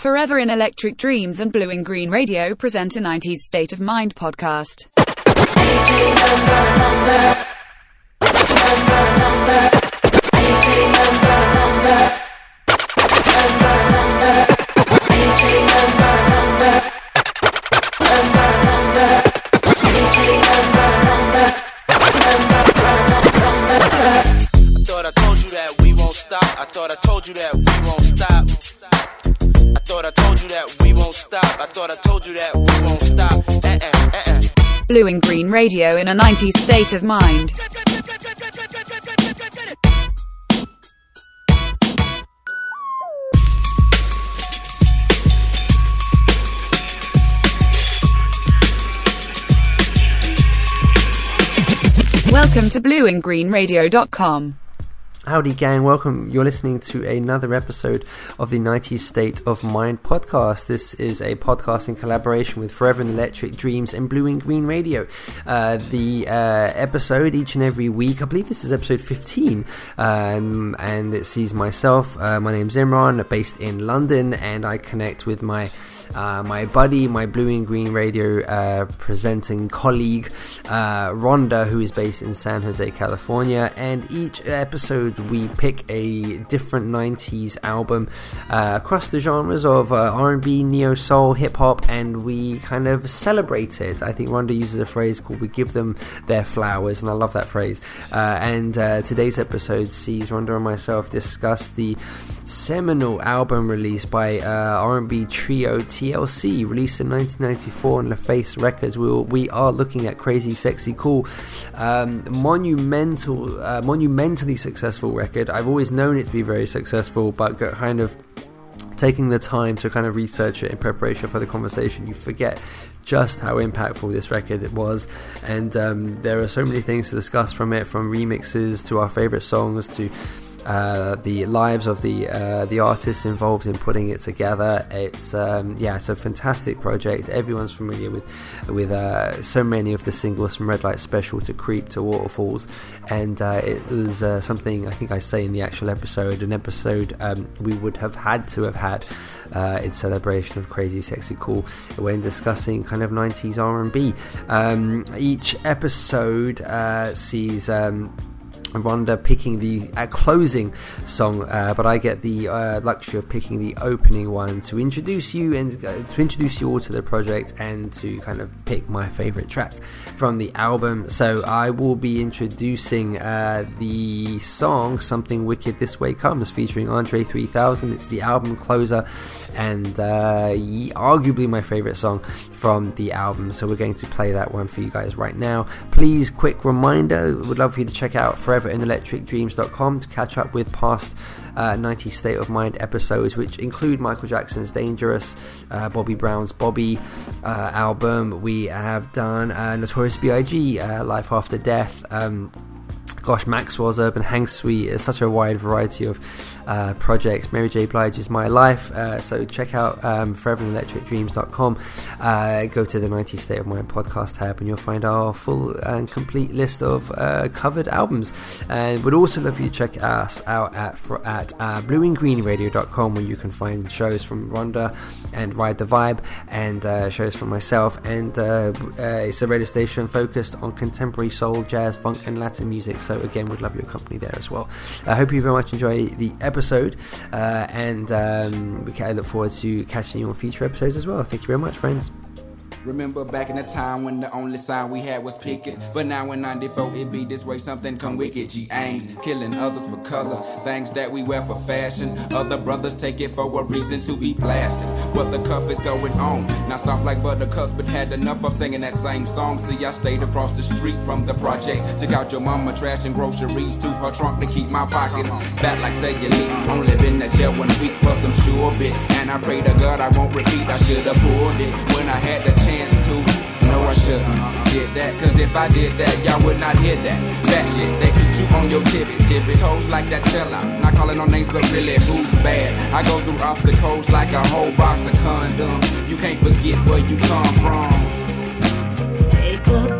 Forever in Electric Dreams and Blue and Green Radio present a 90s State of Mind podcast. I thought I told you that we won't stop. I thought I told you that we won't stop. Thought I told you that we won't stop. I thought I told you that we won't stop. Uh-uh, uh-uh. Blue and Green Radio in a 90s state of mind. Welcome to blueandgreenradio.com. Howdy, gang. Welcome. You're listening to another episode of the 90s State of Mind podcast. This is a podcast in collaboration with Forever in Electric Dreams and Blue and Green Radio. Uh, the uh, episode each and every week, I believe this is episode 15, um, and it sees myself. Uh, my name's Imran, based in London, and I connect with my uh, my buddy, my Blue and Green Radio uh, presenting colleague, uh, Rhonda, who is based in San Jose, California. And each episode, we pick a different '90s album uh, across the genres of uh, R&B, neo soul, hip hop, and we kind of celebrate it. I think Rhonda uses a phrase called "We give them their flowers," and I love that phrase. Uh, and today's episode sees Rhonda and myself discuss the seminal album released by R&B trio. TLC, released in 1994 on LaFace Records. We, we are looking at Crazy Sexy Cool, um, monumental, uh, monumentally successful record. I've always known it to be very successful, but kind of taking the time to kind of research it in preparation for the conversation, you forget just how impactful this record was. And um, there are so many things to discuss from it, from remixes to our favorite songs to uh, the lives of the uh, the artists involved in putting it together. It's um, yeah, it's a fantastic project. Everyone's familiar with with uh, so many of the singles from Red Light Special to Creep to Waterfalls, and uh, it was uh, something I think I say in the actual episode, an episode um, we would have had to have had in celebration of Crazy Sexy Cool when discussing kind of 90s R&B. Um, each episode sees. Rhonda picking the uh, closing song, uh, but I get the uh, luxury of picking the opening one to introduce you and uh, to introduce you all to the project and to kind of pick my favorite track from the album. So I will be introducing uh, the song "Something Wicked This Way Comes" featuring Andre 3000. It's the album closer and uh, arguably my favorite song from the album. So we're going to play that one for you guys right now. Please, quick reminder: would love for you to check out Forever foreverinelectricdreams.com to catch up with past uh, 90 State of Mind episodes, which include Michael Jackson's Dangerous, uh, Bobby Brown's Bobby uh, album. We have done uh, Notorious B.I.G., uh, Life After Death. Um, gosh, Maxwell's Urban Hang Suite is such a wide variety of uh, projects. Mary J. Blige is My Life. Uh, so check out um, foreverinelectricdreams.com. Uh, go to the 90 State of Mind podcast tab and you'll find our full and complete list of uh, covered albums. And would also love you to check us out at, at uh, blueandgreenradio.com where you can find shows from Rhonda and Ride the Vibe and uh, shows from myself. And uh, it's a radio station focused on contemporary soul, jazz, funk, and Latin music. So again, would love your company there as well. I hope you very much enjoy the episode, uh, and um, I look forward to catching you on future episodes as well. Thank you very much, friends. Remember back in the time when the only sign we had was pickets. But now in 94 it be this way, something come wicked. G aims, killing others for colors. Things that we wear for fashion. Other brothers take it for a reason to be blasted. What the cuff is going on? Not soft like buttercups, but had enough of singing that same song. See, I stayed across the street from the projects. Took out your mama trash and groceries to her trunk to keep my pockets fat like cellulite. Only been in jail one week for some sure bit. And I pray to God I won't repeat. I should have pulled it when I had the chance did that. Cause if I did that, y'all would not hear that. That shit, they keep you on your tippy tippy toes like that sellout. Not calling no names, but really who's bad? I go through off the coast like a whole box of condoms. You can't forget where you come from. Take a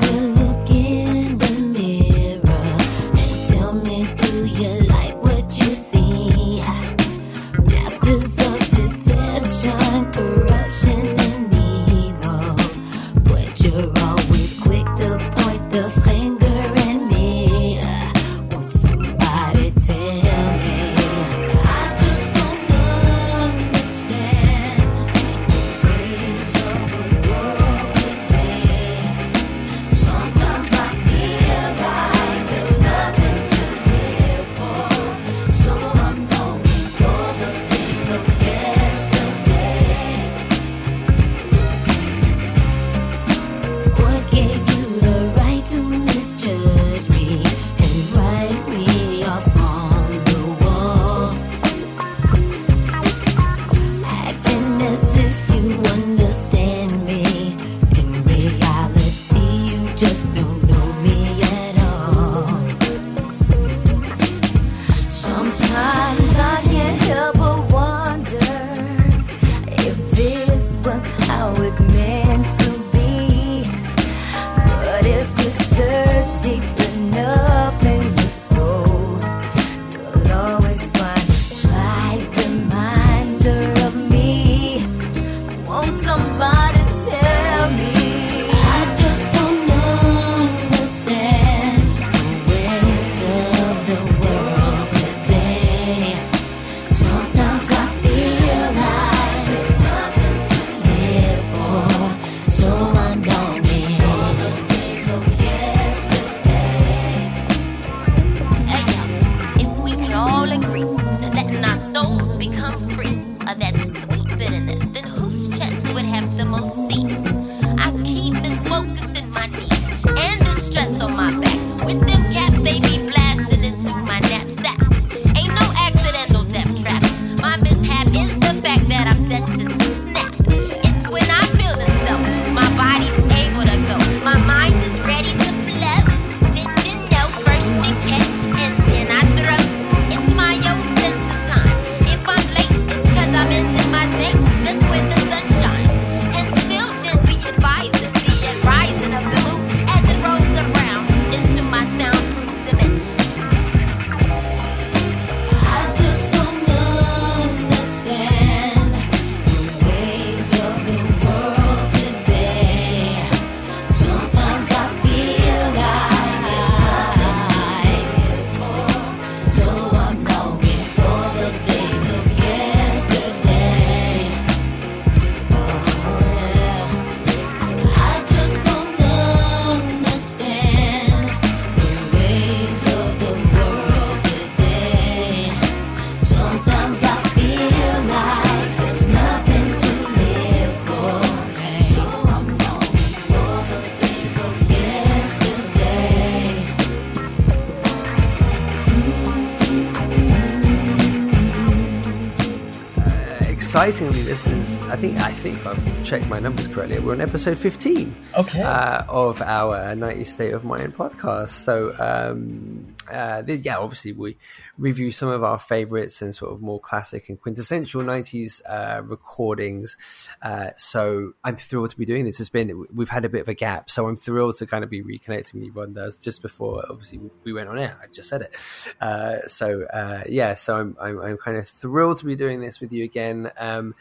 excitingly, this is I think I think I've checked my numbers correctly. We're on episode fifteen. Okay. Uh, of our 90 State of Mind podcast. So um, uh, yeah, obviously we review some of our favorites and sort of more classic and quintessential 90s uh, recordings. Uh, so I'm thrilled to be doing this. It's been we've had a bit of a gap, so I'm thrilled to kind of be reconnecting with you, Rondas, just before obviously we went on air. I just said it. Uh, so uh, yeah, so I'm, I'm I'm kind of thrilled to be doing this with you again. Um,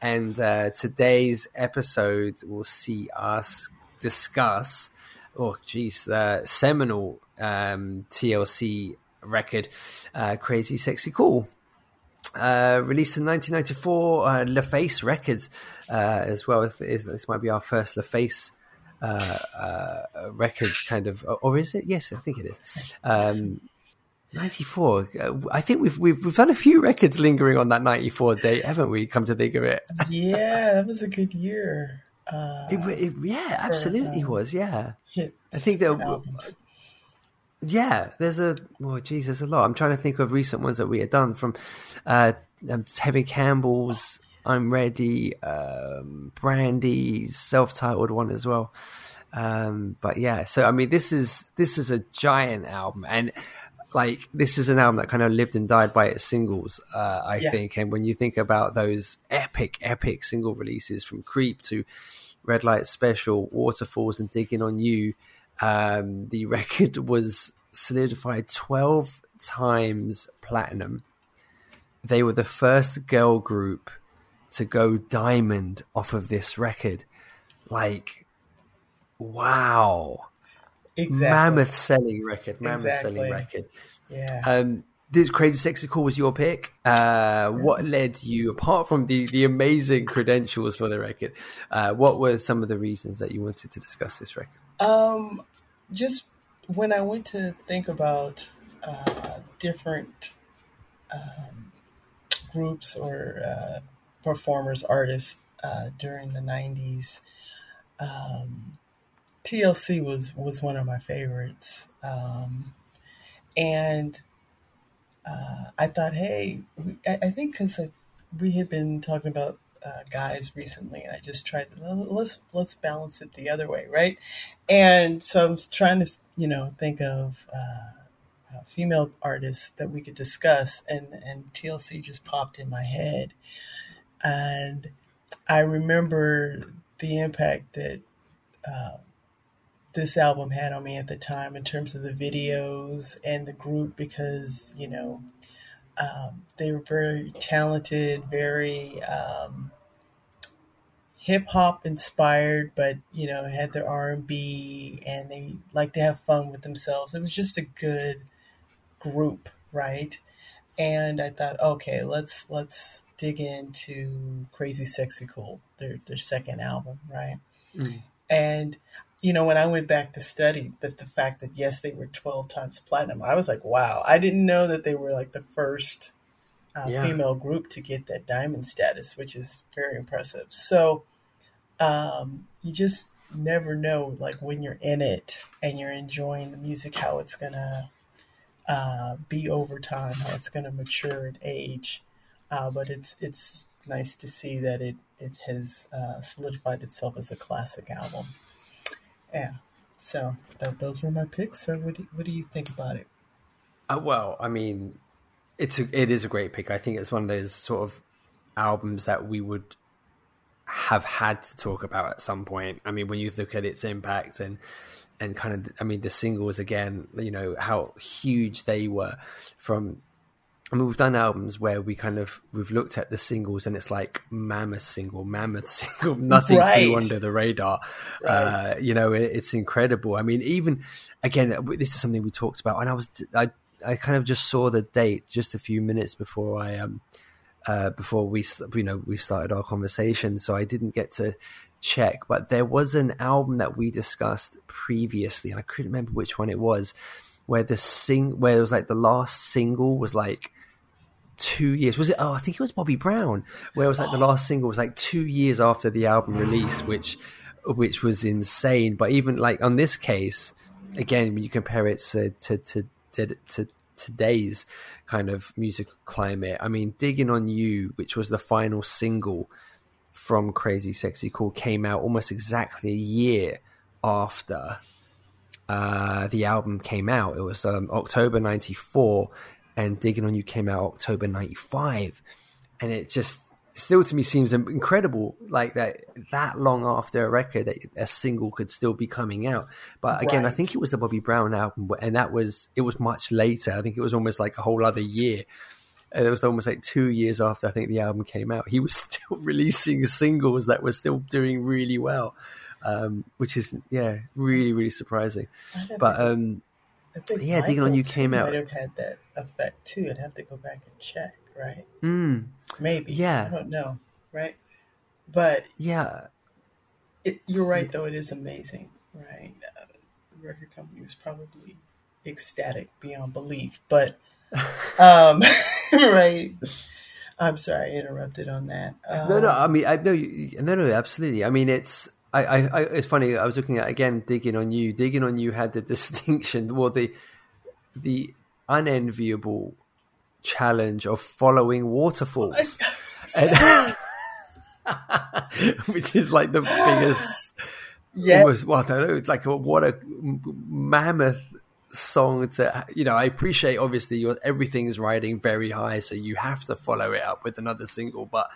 and uh, today's episode will see us discuss, oh, geez, the seminal um, TLC record, uh, Crazy Sexy Cool. Uh, released in 1994, uh, LaFace Records uh, as well. This might be our first LaFace uh, uh, records, kind of, or is it? Yes, I think it is. Um, 94. Uh, I think we've, we've we've done a few records lingering on that 94 date, haven't we? Come to think of it, yeah, that was a good year. Uh, it, it yeah, absolutely um, was. Yeah, I think that-. Yeah. There's a well, geez, there's a lot. I'm trying to think of recent ones that we had done from uh, um, Tevin Campbell's "I'm Ready," um, Brandy's self-titled one as well. Um, but yeah, so I mean, this is this is a giant album, and like this is an album that kind of lived and died by its singles, uh, I Yeah. think. And when you think about those epic, epic single releases from Creep to Red Light Special, Waterfalls, and Digging on You, um, the record was solidified 12 times platinum. They were the first girl group to go diamond off of this record, like, wow, Exactly. mammoth selling record, mammoth Exactly. selling record. Yeah. Um, this Crazy Sexy Cool was your pick. Uh, what led you, apart from the, the amazing credentials for the record, uh, what were some of the reasons that you wanted to discuss this record? Um, just when I went to think about uh, different um, groups or uh, performers, artists uh, during the '90s, um, TLC was was one of my favorites, um, and uh, I thought, hey, we, I, I think because we had been talking about uh, guys recently, and I just tried to let's let's balance it the other way, right? And so I'm trying to, you know, think of uh, uh, female artists that we could discuss, and and TLC just popped in my head, and I remember the impact that um, this album had on me at the time in terms of the videos and the group because you know um, they were very talented, very um, hip hop inspired, but you know had their R and B, and they like to have fun with themselves. It was just a good group, right? And I thought, okay, let's let's dig into Crazy Sexy Cool, their their second album, right? And you know, when I went back to study that the fact that yes, they were twelve times platinum, I was like, wow, I didn't know that they were like the first uh, Yeah. female group to get that diamond status, which is very impressive. So um, you just never know, like when you're in it and you're enjoying the music, how it's gonna uh, be over time, how it's gonna mature and age. Uh, but it's it's nice to see that it it has uh, solidified itself as a classic album. Yeah. So those were my picks. So what do, what do you think about it? Uh, well, I mean, it's a, it is a great pick. I think it's one of those sort of albums that we would have had to talk about at some point. I mean, when you look at its impact and and kind of, I mean, the singles again, you know how huge they were from. I mean, we've done albums where we kind of we've looked at the singles and it's like mammoth single, mammoth single, nothing flew under the radar. Uh, you know, it, it's incredible. I mean, even again, this is something we talked about, and I was I I kind of just saw the date just a few minutes before I um uh, before we you know we started our conversation, so I didn't get to check. But there was an album that we discussed previously, and I couldn't remember which one it was, where the sing where it was like the last single was like two years. Was it? Oh, I think it was Bobby Brown, where it was like the last single was like two years after the album release, which which was insane. But even like on this case, again, when you compare it to to to, to, to today's kind of music climate, I mean, "Digging on You," which was the final single from Crazy Sexy Cool, came out almost exactly a year after uh, the album came out. It was um, October '94, and "Digging on You" came out October '95, and it just still to me seems incredible, like that that long after a record that a single could still be coming out. But again, I think it was the Bobby Brown album, and that was it was much later. I think it was almost like a whole other year. And It was almost like two years after I think the album came out. He was still releasing singles that were still doing really well, um, which is yeah, really really surprising. But um, I think yeah, Digging on You came out- Might have had that effect too. I'd have to go back and check, right? mm, Maybe. Yeah. I don't know, right? But yeah, it, you're right, though. It is amazing, right? Uh, the record company was probably ecstatic beyond belief, but um, right. I'm sorry, I interrupted on that. Um, No, no. I mean, I no, you- no, no. Absolutely. I mean, it's. I, I, I, it's funny. I was looking at again, digging on you. Digging on you had the distinction, well, the the unenviable challenge of following waterfalls, And- which is like the biggest. Yeah. Almost, well, I don't know. It's like a, what a mammoth song to you know. I appreciate obviously your everything is riding very high, so you have to follow it up with another single, but.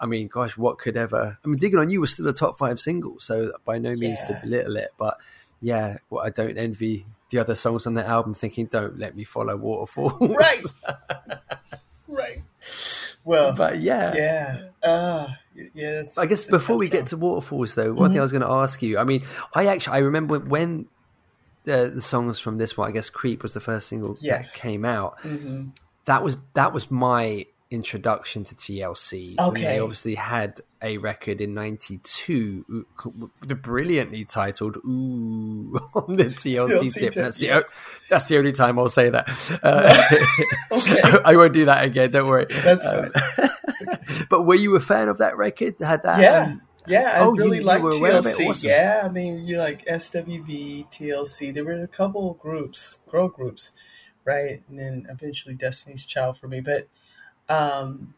I mean, gosh, what could ever? I mean, "Digging on You" was still a top five single, so by no means to belittle it. But yeah, well, I don't envy the other songs on that album. Thinking, "Don't let me follow Waterfall." right, right. Well, but yeah, yeah, uh, yeah. I guess before we get to waterfalls, though, one thing I was going to ask you. I mean, I actually I remember when the, the songs from this one. I guess "Creep" was the first single Yes. that came out. Mhm. That was that was my introduction to TLC. Okay. they obviously had a record in '92, the brilliantly titled "Ooh" on the TLC, TLC tip. That's the yes. that's the only time I'll say that. Uh, Okay. I won't do that again. Don't worry. That's Um, fine. but were you a fan of that record? Had that? yeah, um, yeah. I oh, really like were aware of it? TLC. Awesome. Yeah, I mean, you like SWV, TLC. There were a couple groups, girl groups, right? And then eventually Destiny's Child for me, but um,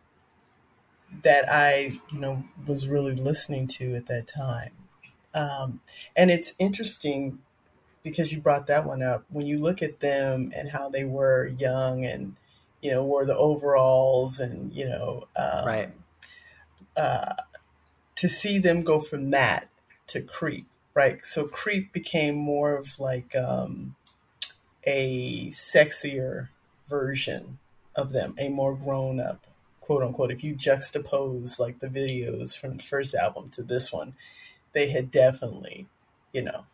that I, you know, was really listening to at that time. Um, and it's interesting because you brought that one up. When you look at them and how they were young and, you know, wore the overalls and, you know, um, Right. uh, to see them go from that to creep, right? So creep became more of like um, a sexier version of them, a more grown up, quote unquote. If you juxtapose like the videos from the first album to this one, they had definitely, you know,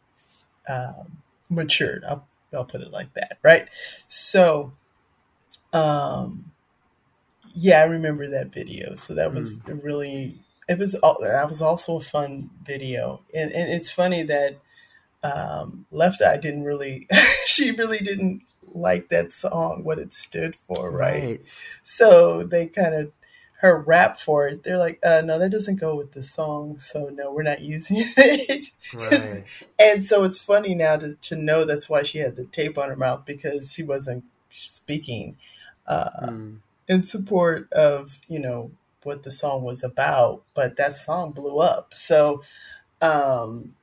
um, matured. I'll, I'll put it like that, right? So, um, yeah, I remember that video. So that was a really it was that was also a fun video, and and it's funny that um, Left Eye didn't really she really didn't like that song what it stood for, right? So they kind of her rap for it. They're like, uh, no, that doesn't go with the song. So no, we're not using it. Right. and so it's funny now to, to know that's why she had the tape on her mouth because she wasn't speaking uh, Mm. in support of you know what the song was about. But that song blew up. So, um,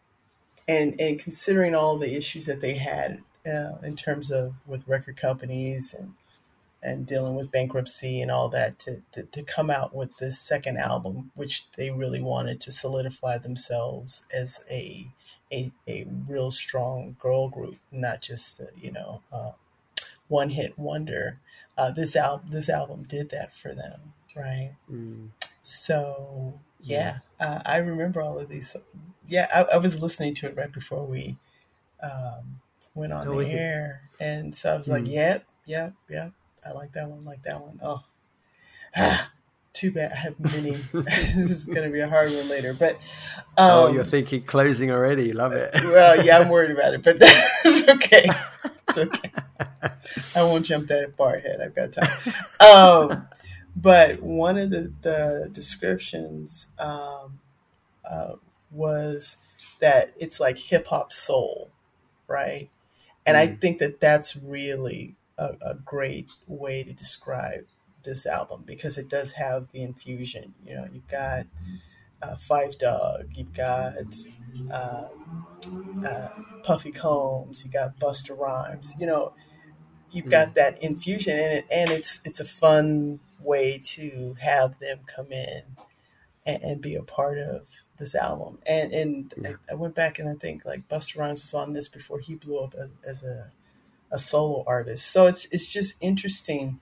and and considering all the issues that they had uh, in terms of with record companies and and dealing with bankruptcy and all that to, to, to come out with this second album, which they really wanted to solidify themselves as a a, a real strong girl group, not just a, you know uh, one hit wonder. Uh, this album this album did that for them, right? Mm. So yeah, uh, I remember all of these. Yeah, I, I was listening to it right before we um, went on Oh, the air, and so I was like, Mm. "Yep, yep, yep. I like that one. Like that one. Oh, ah, too bad. I have many. this is gonna be a hard one later, but um, oh, you're thinking closing already. Love it. well, yeah, I'm worried about it, but that's okay. It's okay. I won't jump that far ahead. I've got time. Um, but one of the, the descriptions um, uh, was that it's like hip hop soul, right? And I think that that's really a, a great way to describe this album because it does have the infusion. You know, you've got uh, Phife Dawg, you've got uh, uh, Puffy Combs, you got Busta Rhymes. You know, you've got that infusion in it, and it's it's a fun way to have them come in and, and be a part of this album. And and I, I went back and I think like Busta Rhymes was on this before he blew up as, as a a solo artist. So it's it's just interesting,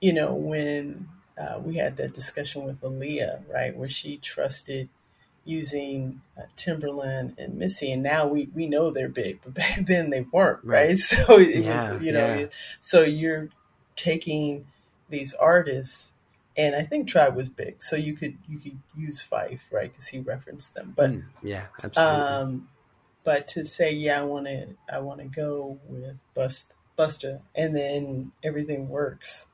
you know, when uh, we had that discussion with Aaliyah, right, where she trusted using uh, Timbaland and Missy, and now we we know they're big, but back then they weren't, right? Right. So it Yeah, was, you know, yeah. so you're taking these artists. And I think Tribe was big, so you could you could use Phife, right? Because he referenced them. But Mm, yeah, absolutely. um, but to say, yeah, I want to, I want to go with Bust, Busta, and then everything works,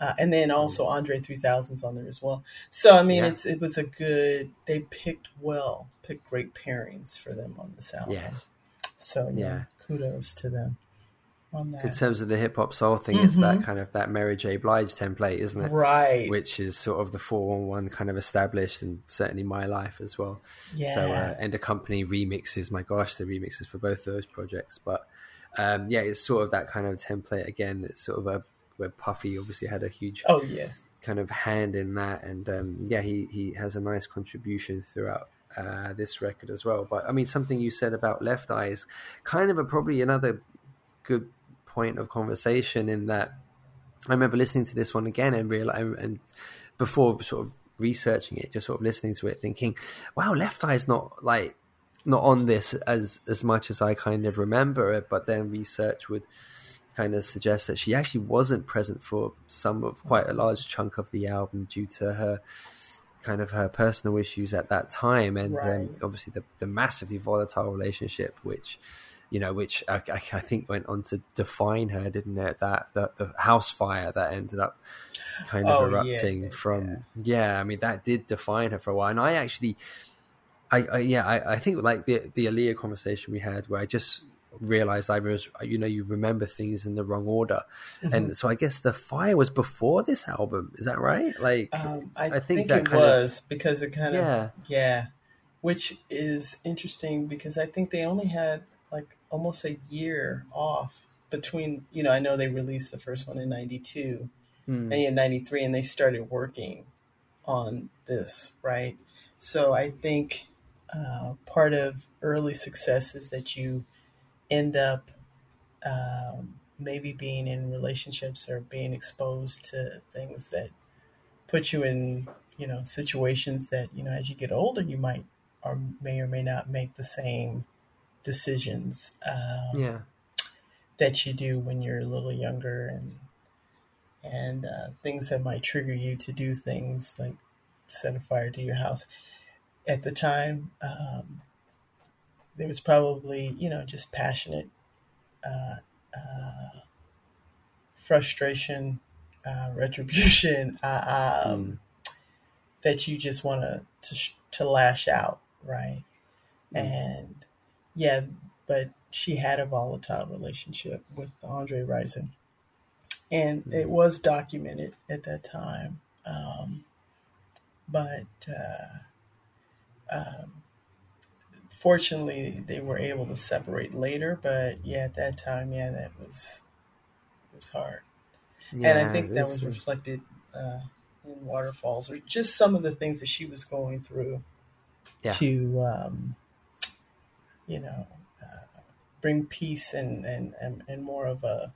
uh, and then also Andre 3000's on there as well. So I mean, Yeah. it's it was a good. They picked well, picked great pairings for them on this album. yes. So yeah, Yeah. kudos to them on In terms of the hip hop soul thing, it's that Mhm. kind of that Mary J. Blige template, isn't it? Right. Which is sort of the four one one kind of established, and certainly my life as well. yeah. So uh, and the company remixes. My gosh, the remixes for both those projects. But um, yeah, it's sort of that kind of template again. It's sort of a where Puffy obviously had a huge oh yeah. kind of hand in that, and um, yeah, he he has a nice contribution throughout. Uh, this record as well, but I mean, something you said about Left Eye is kind of a probably another good point of conversation in that I remember listening to this one again and real and before sort of researching it, just sort of listening to it, thinking, "Wow, Left Eye's not like not on this as as much as I kind of remember it." But then research would kind of suggest that she actually wasn't present for some of quite a large chunk of the album due to her kind of her personal issues at that time, and Right. um, obviously the the massively volatile relationship which you know, which I, I think went on to define her, didn't it? That the, the house fire that ended up kind of Oh, erupting yeah, from, yeah. I mean, that did define her for a while. And I actually, I, I yeah, I, I think like the the Aaliyah conversation we had, where I just realized I was, you know, you remember things in the wrong order, Mm-hmm. and so I guess the fire was before this album. Is that right? Like, Um, I, I think think, that it kind of- was because it kind of Yeah. yeah, which is interesting because I think they only had almost a year off between. You know, I know they released the first one in '92 mm, and in '93, and they started working on this right. So I think uh, part of early success is that you end up um, maybe being in relationships or being exposed to things that put you in you know situations that you know as you get older you might or may or may not make the same decisions um, yeah, that you do when you're a little younger and and uh, things that might trigger you to do things like set a fire to your house. At the time um, there was probably you know just passionate uh, uh, frustration uh, retribution uh, um, that you just want to to sh- to lash out right? And yeah but she had a volatile relationship with Andre Rison. And it was documented at that time um, but uh, um, fortunately they were able to separate later but yeah at that time yeah that was it was hard. And I think that was reflected uh, in Waterfalls, or just some of the things that she was going through Yeah. to, um, you know, uh, bring peace and, and, and, and more of a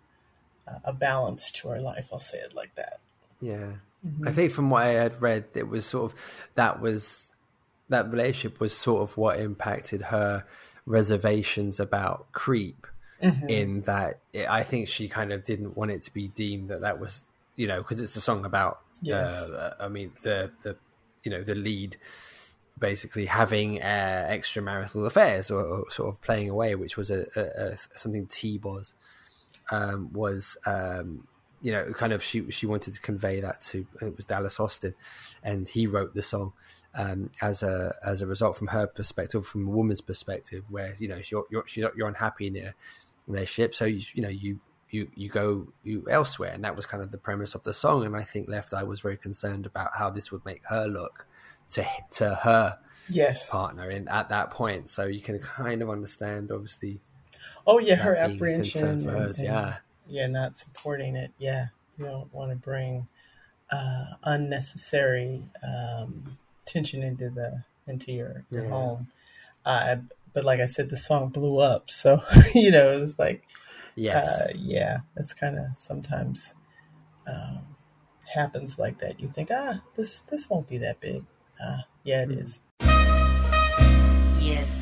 a balance to our life. I'll say it like that. Yeah. Mm-hmm. I think from what I had read, it was sort of that was that relationship was sort of what impacted her reservations about creep. Mm-hmm. In that, it, I think she kind of didn't want it to be deemed that that was you know because it's a song about. Yes. Uh, I mean the the you know the lead basically having uh, extramarital affairs or, or sort of playing away, which was a, a, a something T was um, was um, you know kind of she she wanted to convey that to it was Dallas Austin, and he wrote the song um, as a as a result from her perspective, from a woman's perspective, where you know you're you're, you're unhappy in a relationship, so you, you know you. You, you go you elsewhere. And that was kind of the premise of the song. And I think Left Eye was very concerned about how this would make her look to to her Yes. partner in at that point so you can kind of understand obviously Oh yeah, her that being a concern apprehension. for hers, and- yeah. yeah, not supporting it. Yeah, you don't want to bring uh, unnecessary um, tension into the into your, your Yeah. home. Uh, but like I said, the song blew up, so you know it's like, yes uh, yeah, it's kind of sometimes um, happens like that. You think, ah, this this won't be that big. Uh, yeah, it is. Yes.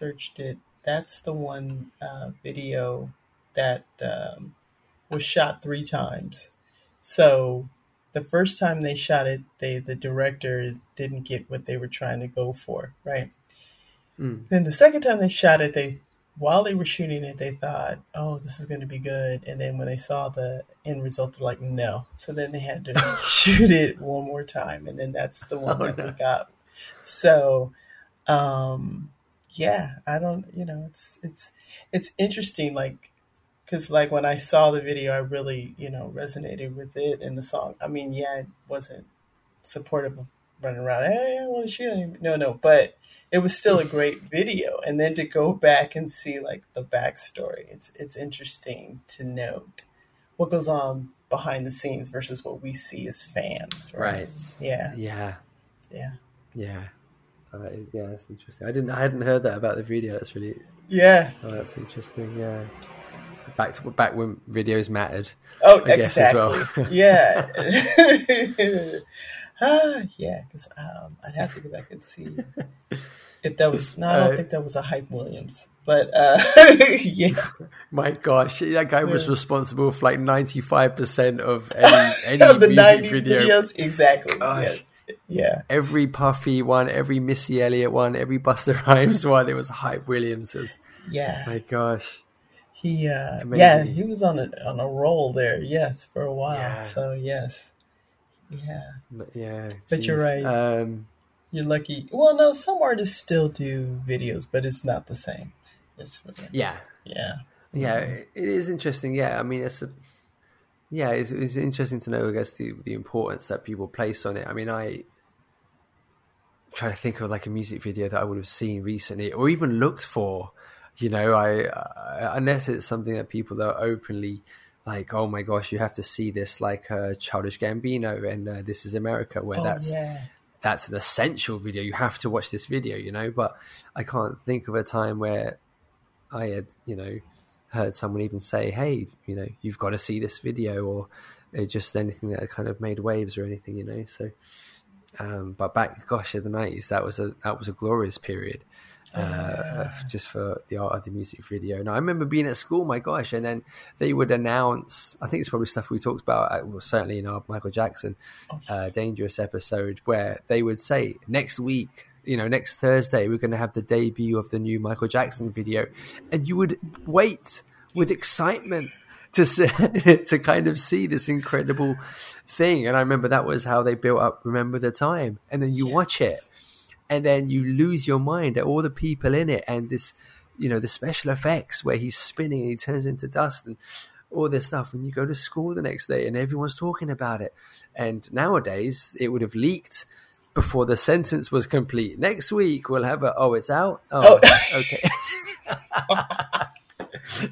Researched it, that's the one uh, video that um, was shot three times. So the first time they shot it, they the director didn't get what they were trying to go for, right? Mm. Then the second time they shot it, they while they were shooting it, they thought, "Oh, this is going to be good." And then when they saw the end result, they're like, "No." So then they had to shoot it one more time, and then that's the one Oh, that no. we got. So, um, yeah, I don't, you know, it's it's it's interesting, like because like when I saw the video, I really, you know, resonated with it and the song. I mean, yeah, it wasn't supportive of running around. Hey, I want to shoot. him." No, no, but it was still a great video. And then to go back and see like the backstory, it's it's interesting to note what goes on behind the scenes versus what we see as fans. Right. Right. Yeah. Yeah. Yeah. Yeah. Uh, it- yeah, that's interesting. I didn't. I hadn't heard that about the video. That's really. Yeah. Oh, that's interesting. Yeah. Back to back when videos mattered. Oh, I guess as exactly. well. yeah. ah, yeah, because um, I'd have to go back and see if that was. No, I don't Uh, think that was a hype Williams, but uh, yeah, My gosh, that guy was responsible for like ninety five percent of any any of the '90s video. videos, exactly. Gosh. Yes. Yeah. Every Puffy one, every Missy Elliott one, every Busta Rhymes one. It was Hype Williams. Was, Yeah. my gosh. He. Uh, Amazing. yeah, he was on a on a roll there. Yes, for a while. Yeah. So yes. Yeah, But yeah. But you're right. Um, you're lucky. Well, no, some artists still do videos, but it's not the same. It's yeah. yeah. Yeah, it it is interesting. Yeah, I mean, it's a, yeah, it's, it's interesting to know. I guess the the importance that people place on it. I mean, I try to think of like a music video that I would have seen recently or even looked for. You know, I, I unless it's something that people that are openly like, oh my gosh, you have to see this, like uh, Childish Gambino and uh, This Is America, where Oh, that's yeah. that's an essential video. You have to watch this video, you know. But I can't think of a time where I had, you know, heard someone even say, "Hey, you know, you've got to see this video," or uh, just anything that kind of made waves or anything, you know. So, um, but back, gosh, in the nineties, that was a that was a glorious period. Uh, just for the art of the music video. And I remember being at school, my gosh, and then they would announce. I think it's probably stuff we talked about. uh, Well, certainly in our Michael Jackson uh, Dangerous episode, where they would say next week, you know, next Thursday, we're going to have the debut of the new Michael Jackson video, and you would wait with excitement to see, to kind of see this incredible thing. And I remember that was how they built up. Remember the time, and then you watch it, and then you lose your mind at all the people in it and this you know the special effects where he's spinning and he turns into dust and all this stuff and you go to school the next day and everyone's talking about it and nowadays it would have leaked before the sentence was complete next week we'll have a oh it's out oh, okay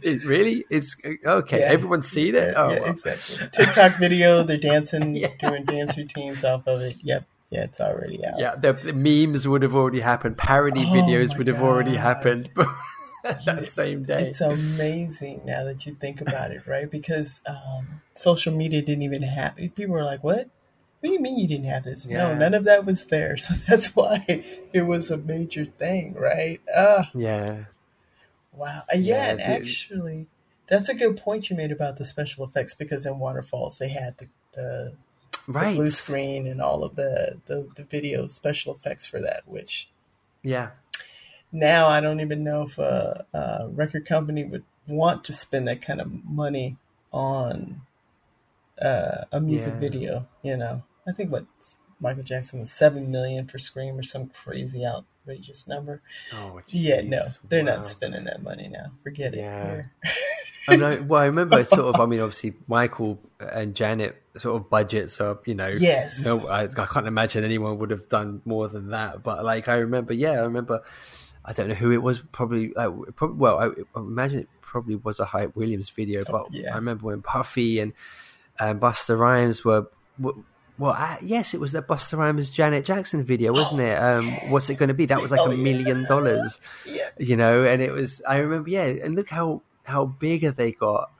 it, really it's okay Yeah. everyone's seen it Yeah, oh yeah, well. exactly. TikTok video, they're dancing, Yeah. doing dance routines off of it. Yep. Yeah, it's already out. yeah the, the memes would have already happened parody Oh videos would have already happened that same day It's amazing now that you think about it, right? Because um, social media didn't even have. People were like, "What? What do you mean you didn't have this?" No, none of that was there. So that's why it was a major thing, right? Ah, yeah wow. Uh, yeah, Yeah, and actually, that's a good point you made about the special effects because in Waterfalls they had the the, the blue screen and all of the, the the video special effects for that, which yeah now I don't even know if a, a record company would want to spend that kind of money on uh, a music Yeah. video. You know, I think what Michael Jackson was seven million for Scream or some crazy outrageous number. oh Yeah, no, they're Wow. not spending that money now. Forget it. Yeah. I know. Well, I remember sort of. I mean, obviously, Michael and Janet sort of budgets are, you know. Yes. No, I, I can't imagine anyone would have done more than that. But like, I remember. Yeah, I remember. I don't know who it was. Probably. Uh, probably well, I, I imagine it probably was a Hype Williams video. But Oh, yeah. I remember when Puffy and and Busta Rhymes were. were well, uh, yes, it was the Busta Rhymes Janet Jackson video, wasn't it? Um, what's it going to be? That was like Oh, a yeah. million dollars Yeah. you know and it was i remember yeah and look how how bigger they got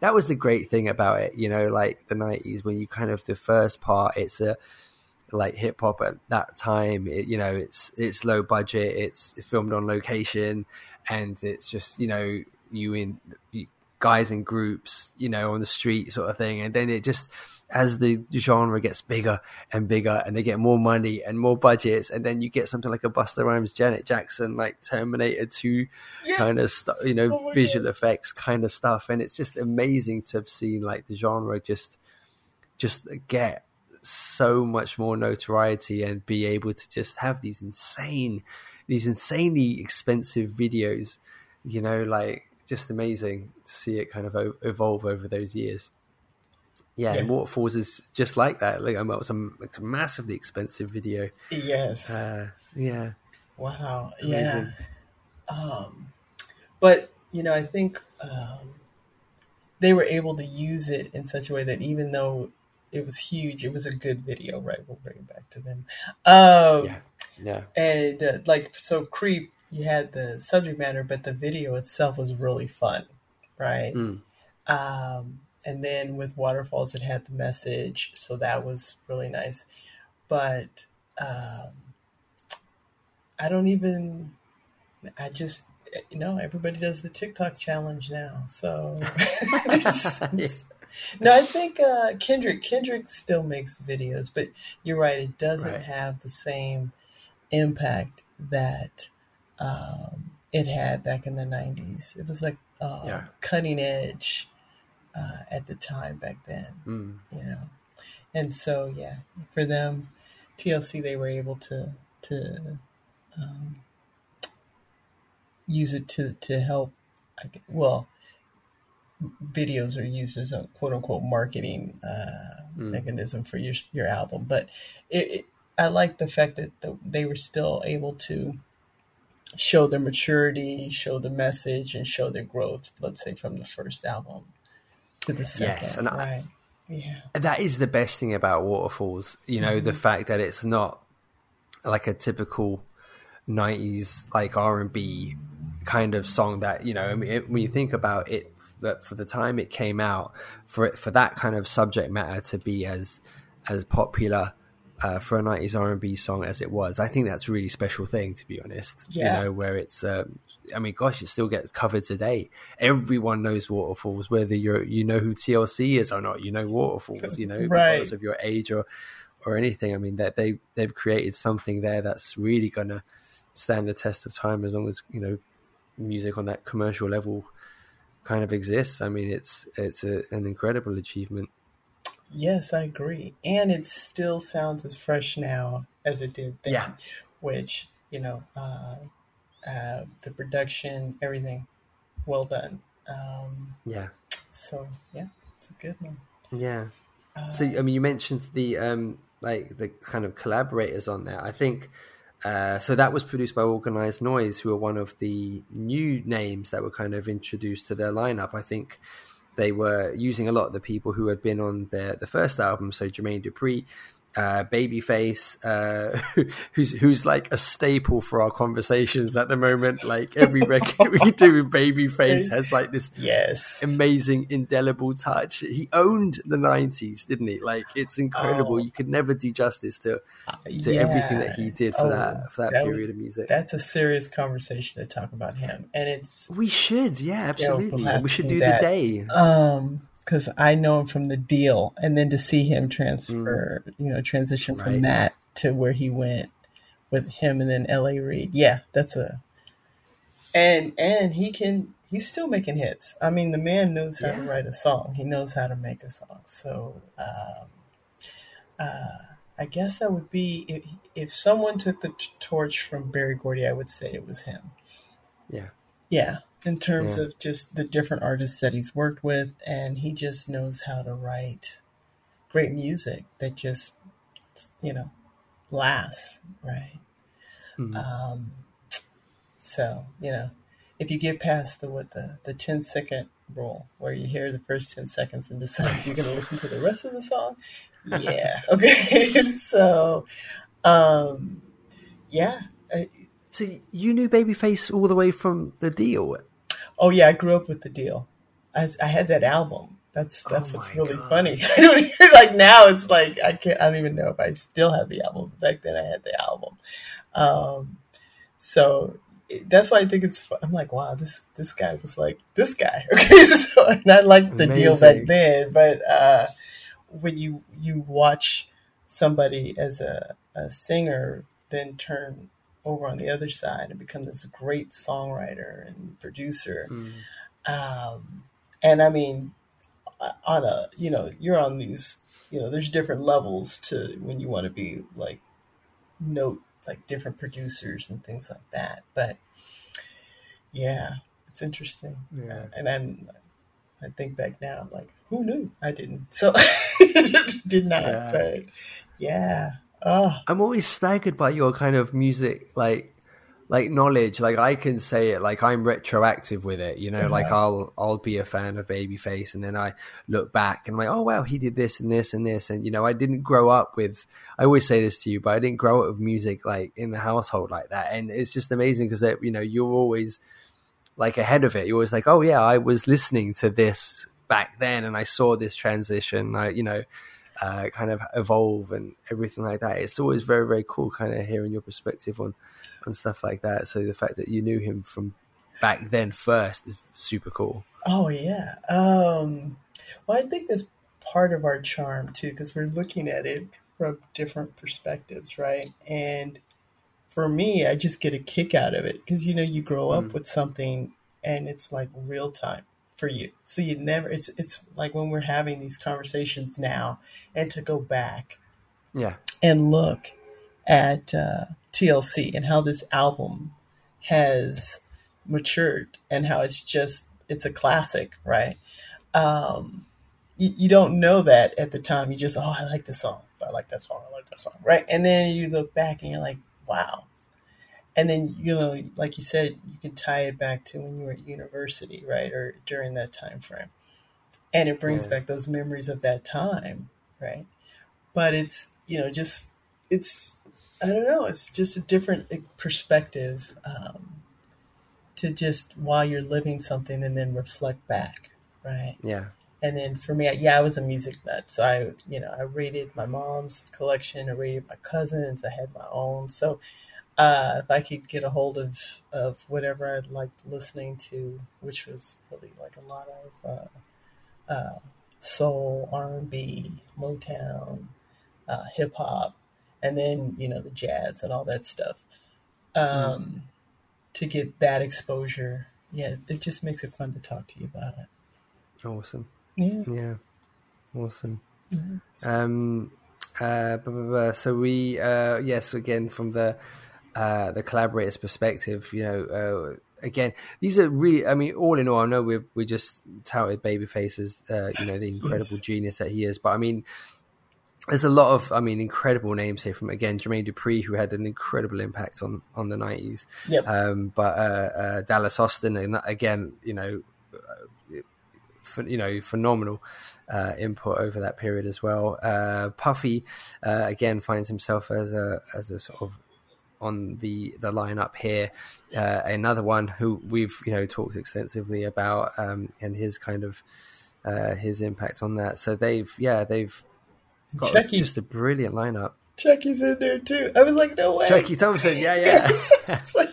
that was the great thing about it you know like the 90s when you kind of the first part it's a like hip hop at that time. It, you know, it's it's low budget. It's filmed on location, and it's just you know you in you, guys in groups, you know, on the street sort of thing, and then it just as the genre gets bigger and bigger and they get more money and more budgets and then you get something like a Busta Rhymes, Janet Jackson, like Terminator 2 Yeah. kind of stuff, you know, Oh visual effects kind of stuff. And it's just amazing to have seen like the genre just, just get so much more notoriety and be able to just have these insane, these insanely expensive videos, you know, like just amazing to see it kind of evolve over those years. Yeah, Yeah. Waterfalls is just like that. Like, I mean, it was a, it's a massively expensive video. Yes. Uh, yeah, Wow. Amazing. Yeah. Um, but you know, I think um, they were able to use it in such a way that even though it was huge, it was a good video. Right. We'll bring it back to them. Um, yeah, yeah, And uh, like so, creep. You had the subject matter, but the video itself was really fun, right? Mm. Um, and then with waterfalls, it had the message, so that was really nice. But um, I don't even. I just you know everybody does the TikTok challenge now, so it's- it's- no, I think uh, Kendrick Kendrick still makes videos, but you're right, it doesn't Right. have the same impact that um, it had back in the '90s. It was like uh, Yeah. cutting edge uh, at the time back then Mm. you know and so yeah for them tlc they were able to to um, use it to to help well videos are used as a quote unquote marketing uh, Mm. mechanism for your your album but it, it i like the fact that the, they were still able to show their maturity show the message and show their growth let's say from the first album to the second Yes, and I- yeah that is the best thing about Waterfalls. You know, the mm-hmm. fact that it's not like a typical '90s like R and B kind of song. That you know, I mean, it, when you think about it, that for the time it came out, for it for that kind of subject matter to be as as popular. Uh, for a 90s R&B song as it was, I think that's a really special thing, to be honest. Yeah. You know, where it's, um, I mean, gosh, it still gets covered today. Everyone knows Waterfalls, whether you're, you know who TLC is or not. You know Waterfalls, you know, Right. regardless of your age or, or anything. I mean, that they they've created something there that's really gonna stand the test of time as long as you know music on that commercial level kind of exists. I mean, it's it's a, an incredible achievement. Yes, I agree. And it still sounds as fresh now as it did then. Yeah. Which, you know, uh, uh, the production, everything, well done. Um, Yeah, so, yeah, it's a good one. yeah. So I mean, you mentioned the um like the kind of collaborators on there. I think. Uh, so that was produced by Organized Noise, who are one of the new names that were kind of introduced to their lineup. I think they were using a lot of the people who had been on their the first album. So Jermaine Dupri, uh, Babyface, uh, who's who's like a staple for our conversations at the moment. Like every record we do with Babyface has like this Yes. amazing indelible touch. He owned the '90s, didn't he? Like it's incredible. Oh. You could never do justice to to Yeah. everything that he did for Oh, that for that, that would- period of music. That's a serious conversation to talk about him. And it's, we should, yeah, absolutely. we should do do that. the day. um, because I know him from the Deele, and then to see him transfer, you know, transition from that to where he went with him, and then L.A. Reid. Yeah, that's a, and and he can. He's still making hits. I mean, the man knows how to write a song. He knows how to make a song. So, um, uh, I guess that would be if, if someone took the t- torch from Berry Gordy, I would say it was him. Yeah. Yeah, in terms Yeah. of just the different artists that he's worked with, and he just knows how to write great music that just, you know, lasts, right? Mhm. Um, so you know, if you get past the what the the 10 second rule, where you hear the first ten seconds and decide if you're going to listen to the rest of the song, yeah, okay. so, um, yeah, I, So you knew Babyface all the way from the Deele. Oh yeah, I grew up with the Deele. I, I had that album, That's that's Oh what's really God. funny. I don't even, like now it's like I can't. I don't even know if I still have the album. Back then I had the album. Um, so that's why I think it's. fu- I'm like, wow, this this guy was like this guy. Okay, so I liked the Deele back then, but uh, when you you watch somebody as a, a singer then turn over on the other side and become this great songwriter and producer Mm. um, and I mean, uh, on a you know, you're on these you know, there's different levels to when you want to be like note like different producers and things like that. But yeah, it's interesting. Yeah. and I'm I think back now, I'm like, who knew? I didn't. So did not. Yeah. But yeah. Oh, I'm always staggered by your kind of music, like like knowledge. Like I can say it, like I'm retroactive with it. You know, like Uh-huh. I'll I'll be a fan of Babyface, and then I look back and I'm like, oh wow, he did this and this and this, and you know, I didn't grow up with. I always say this to you, but I didn't grow up with music like in the household like that, and it's just amazing because that you know you're always like ahead of it. You're always like, oh yeah, I was listening to this back then, and I saw this transition. I, you know, uh, kind of evolve and everything like that. It's always very, very cool, kind of hearing your perspective on on stuff like that. So the fact that you knew him from back then first is super cool. Oh yeah. Um, well, I think that's part of our charm too, because we're looking at it from different perspectives, right? And for me, I just get a kick out of it because you know you grow up with something and it's like real time for you. So you never. It's it's like when we're having these conversations now, and to go back Yeah, and look at uh, TLC and how this album has matured and how it's just it's a classic, right? Um, you, you don't know that at the time. You just oh, I like this song. I like that song. I like that song, right? And then you look back and you're like, wow. And then you know, like you said, you can tie it back to when you were at university, right, or during that time frame, and it brings Yeah. back those memories of that time, right? But it's you know just it's I don't know. It's just a different perspective um, to just while you're living something and then reflect back, right? yeah, And then for me, yeah, I was a music nut. So I, you know, I rated my mom's collection. I rated my cousins. I had my own. So uh, if I could get a hold of of whatever I liked listening to, which was really like a lot of uh, uh, soul, R and B, Motown, uh, hip hop, and then you know the jazz and all that stuff. Um, To get that exposure, yeah, it just makes it fun to talk to you about it. awesome. Yeah. Yeah, awesome. Um, uh, blah, blah, blah. So we, uh, yes, again from the uh, the collaborator's perspective, you know, uh, again, these are really. I mean, all in all, I know we we just touted Babyface as uh, you know the incredible Yes. genius that he is, but I mean. There's a lot of, I mean, incredible names here from again Jermaine Dupri, who had an incredible impact on on the '90s. Yep. Um, but uh, uh, Dallas Austin, and again, you know, you know, phenomenal uh, input over that period as well. Uh, Puffy uh, again finds himself as a as a sort of on the the lineup here. Uh, another one who we've you know talked extensively about um, and his kind of uh, his impact on that. So they've yeah they've got Chucky. just a brilliant lineup. Chucky's in there too. I was like, no way. Chucky Thompson, yeah, yeah. It's like,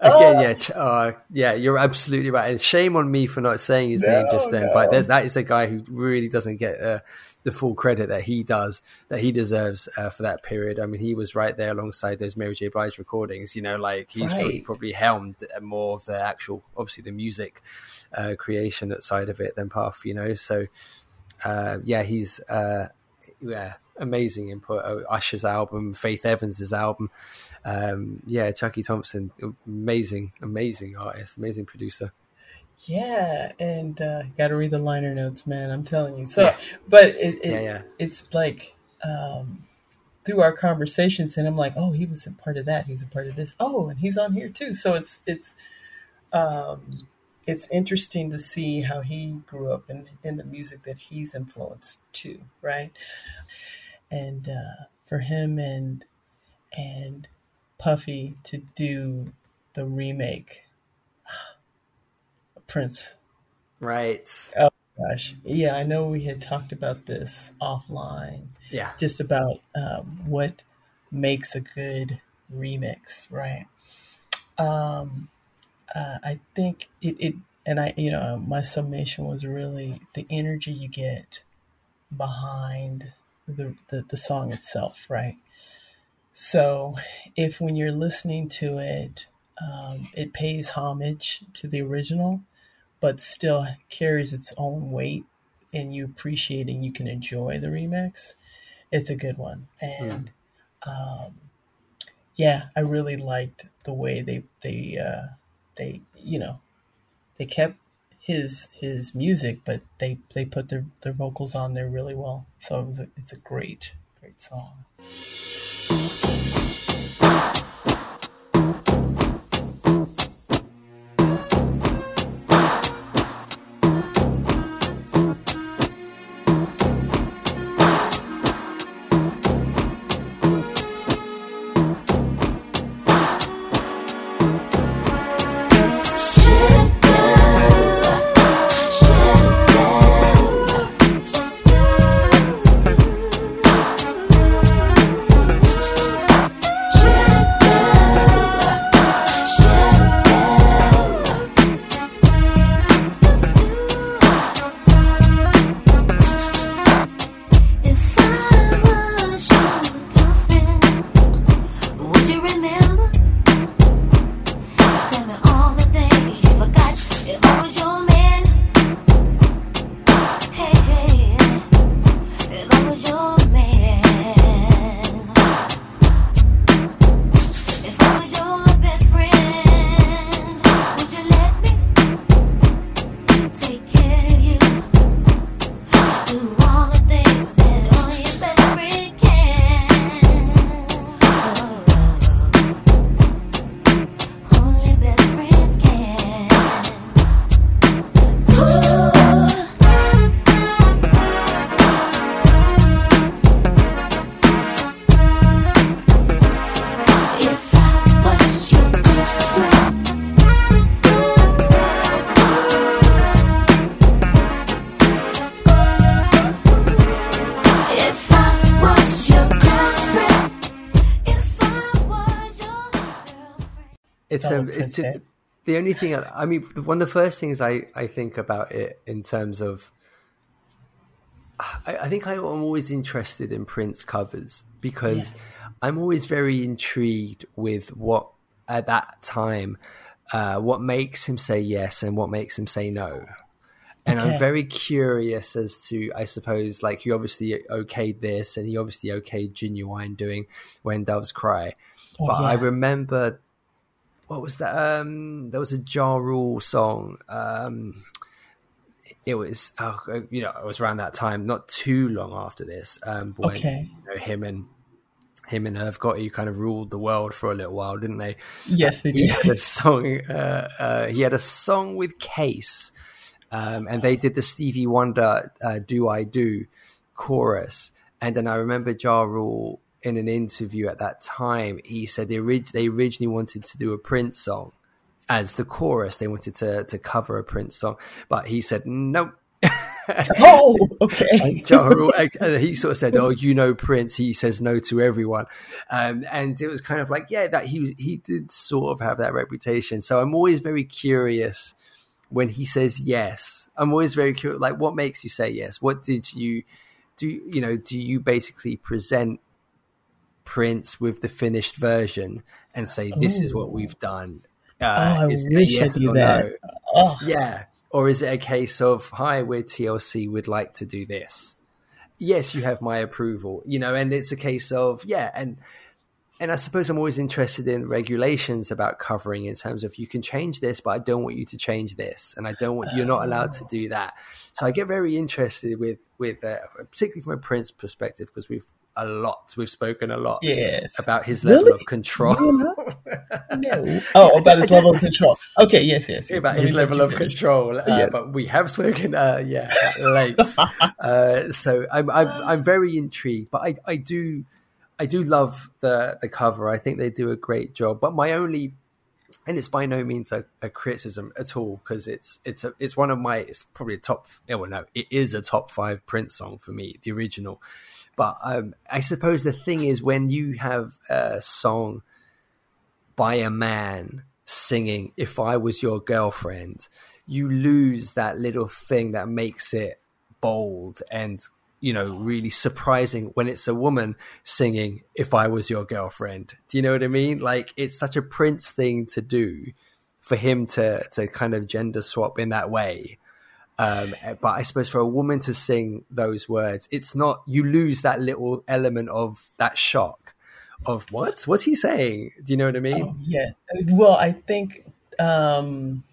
Again, Oh. yeah, uh, yeah, you're absolutely right. And shame on me for not saying his name just then. no. But that is a guy who really doesn't get uh, the full credit that he does, that he deserves uh, for that period. I mean, he was right there alongside those Mary J. Blige recordings. You know, like he's probably, Right. probably helmed more of the actual, obviously the music uh, creation side of it than Puff. You know, so uh, yeah, he's uh, yeah amazing input. Uh, Usher's album, Faith Evans's album. Um, yeah, Chucky Thompson, amazing, amazing artist, amazing producer. Yeah, and uh, got to read the liner notes, man. I'm telling you. So, but it, it Yeah, yeah. it's like um, through our conversations, and I'm like, oh, he was a part of that. He was a part of this. Oh, and he's on here too. So it's it's um, it's interesting to see how he grew up and in the music that he's influenced too, right? And uh, for him and and Puffy to do the remake, Prince. Right. gosh. Yeah, I know we had talked about this offline, Yeah. just about um, what makes a good remix, right? Um, uh, I think it, it, and I, you know, my summation was really the energy you get behind the, the, the song itself, right? So if when you're listening to it, um, it pays homage to the original, but still carries its own weight and you appreciate and you can enjoy the remix, it's a good one. And um, yeah, I really liked the way they they uh, they you know they kept his his music, but they they put their their vocals on there really well. So it was a, it's a great great song. Um, it's okay. the only thing. I, I mean, one of the first things I I think about it in terms of. I, I think I'm always interested in Prince covers because I'm always very intrigued with what at that time, uh, what makes him say yes and what makes him say no. And I'm very curious as to, I suppose, like you obviously okayed this, and he obviously okayed Ginuwine doing "When Doves Cry," Oh, but I remember what was that? Um, there was a Ja Rule song. Um, it was, oh, you know, it was around that time, not too long after this, um, when Okay. you know, him and him and Irv Gotti kind of ruled the world for a little while, didn't they? Yes, they he do. had a song. Uh, uh, he had a song with Case, um, and they did the Stevie Wonder uh, "Do I Do" chorus. And then I remember Ja Rule in an interview at that time. He said they, orig- they originally wanted to do a Prince song as the chorus. They wanted to to cover a Prince song, but he said no. Oh, okay. And he sort of said, "Oh, you know Prince." He says no to everyone, um, and it was kind of like, yeah, that he was, he did sort of have that reputation. So I'm always very curious when he says yes. I'm always very curious, like, what makes you say yes? What did you do? You know, do you basically present Prince with the finished version and say, "This is what we've done"? Uh, Oh, I is wish I yes or that. no? Oh, Yeah. Or is it a case of, hi, we're TLC, we'd like to do this? Yes, you have my approval, you know, and it's a case of, yeah, and and I suppose I'm always interested in regulations about covering in terms of you can change this, but I don't want you to change this, and I don't want you're not allowed to do that. So I get very interested with with uh, particularly from a Prince perspective because we've a lot we've spoken a lot yes. about his level Really? of control. No. Oh, about his level of control. Okay, yes, yes. yes. about Let his level of finish. control, uh, Yes. but we have spoken, uh, yeah, at length. uh, so I'm, I'm I'm very intrigued, but I, I do I do love the the cover. I think they do a great job. But my only and it's by no means a, a criticism at all because it's it's a it's one of my it's probably a top yeah, well no it is a top five Prince song for me the original, but um, I suppose the thing is when you have a song by a man singing "If I Was Your Girlfriend," you lose that little thing that makes it bold and you know really surprising when it's a woman singing if i was your girlfriend. Do you know what i mean? Like it's such a prince thing to do for him to to kind of gender swap in that way. Um, but i suppose for a woman to sing those words it's not you lose that little element of that shock of what? What's he saying? Do you know what i mean? Oh, yeah. Well, I think um,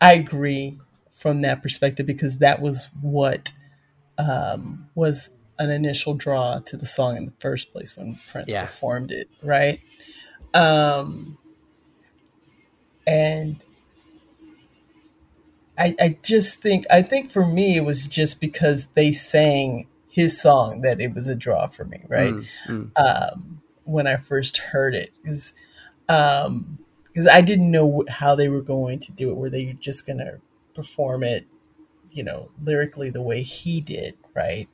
I agree from that perspective because that was what um, was an initial draw to the song in the first place when Prince Yeah. performed it, right? Um, and I, I just think I think for me it was just because they sang his song that it was a draw for me, right? Um, when I first heard it, because um, because I didn't know how they were going to do it. Were they just going to perform it, you know, lyrically the way he did, right?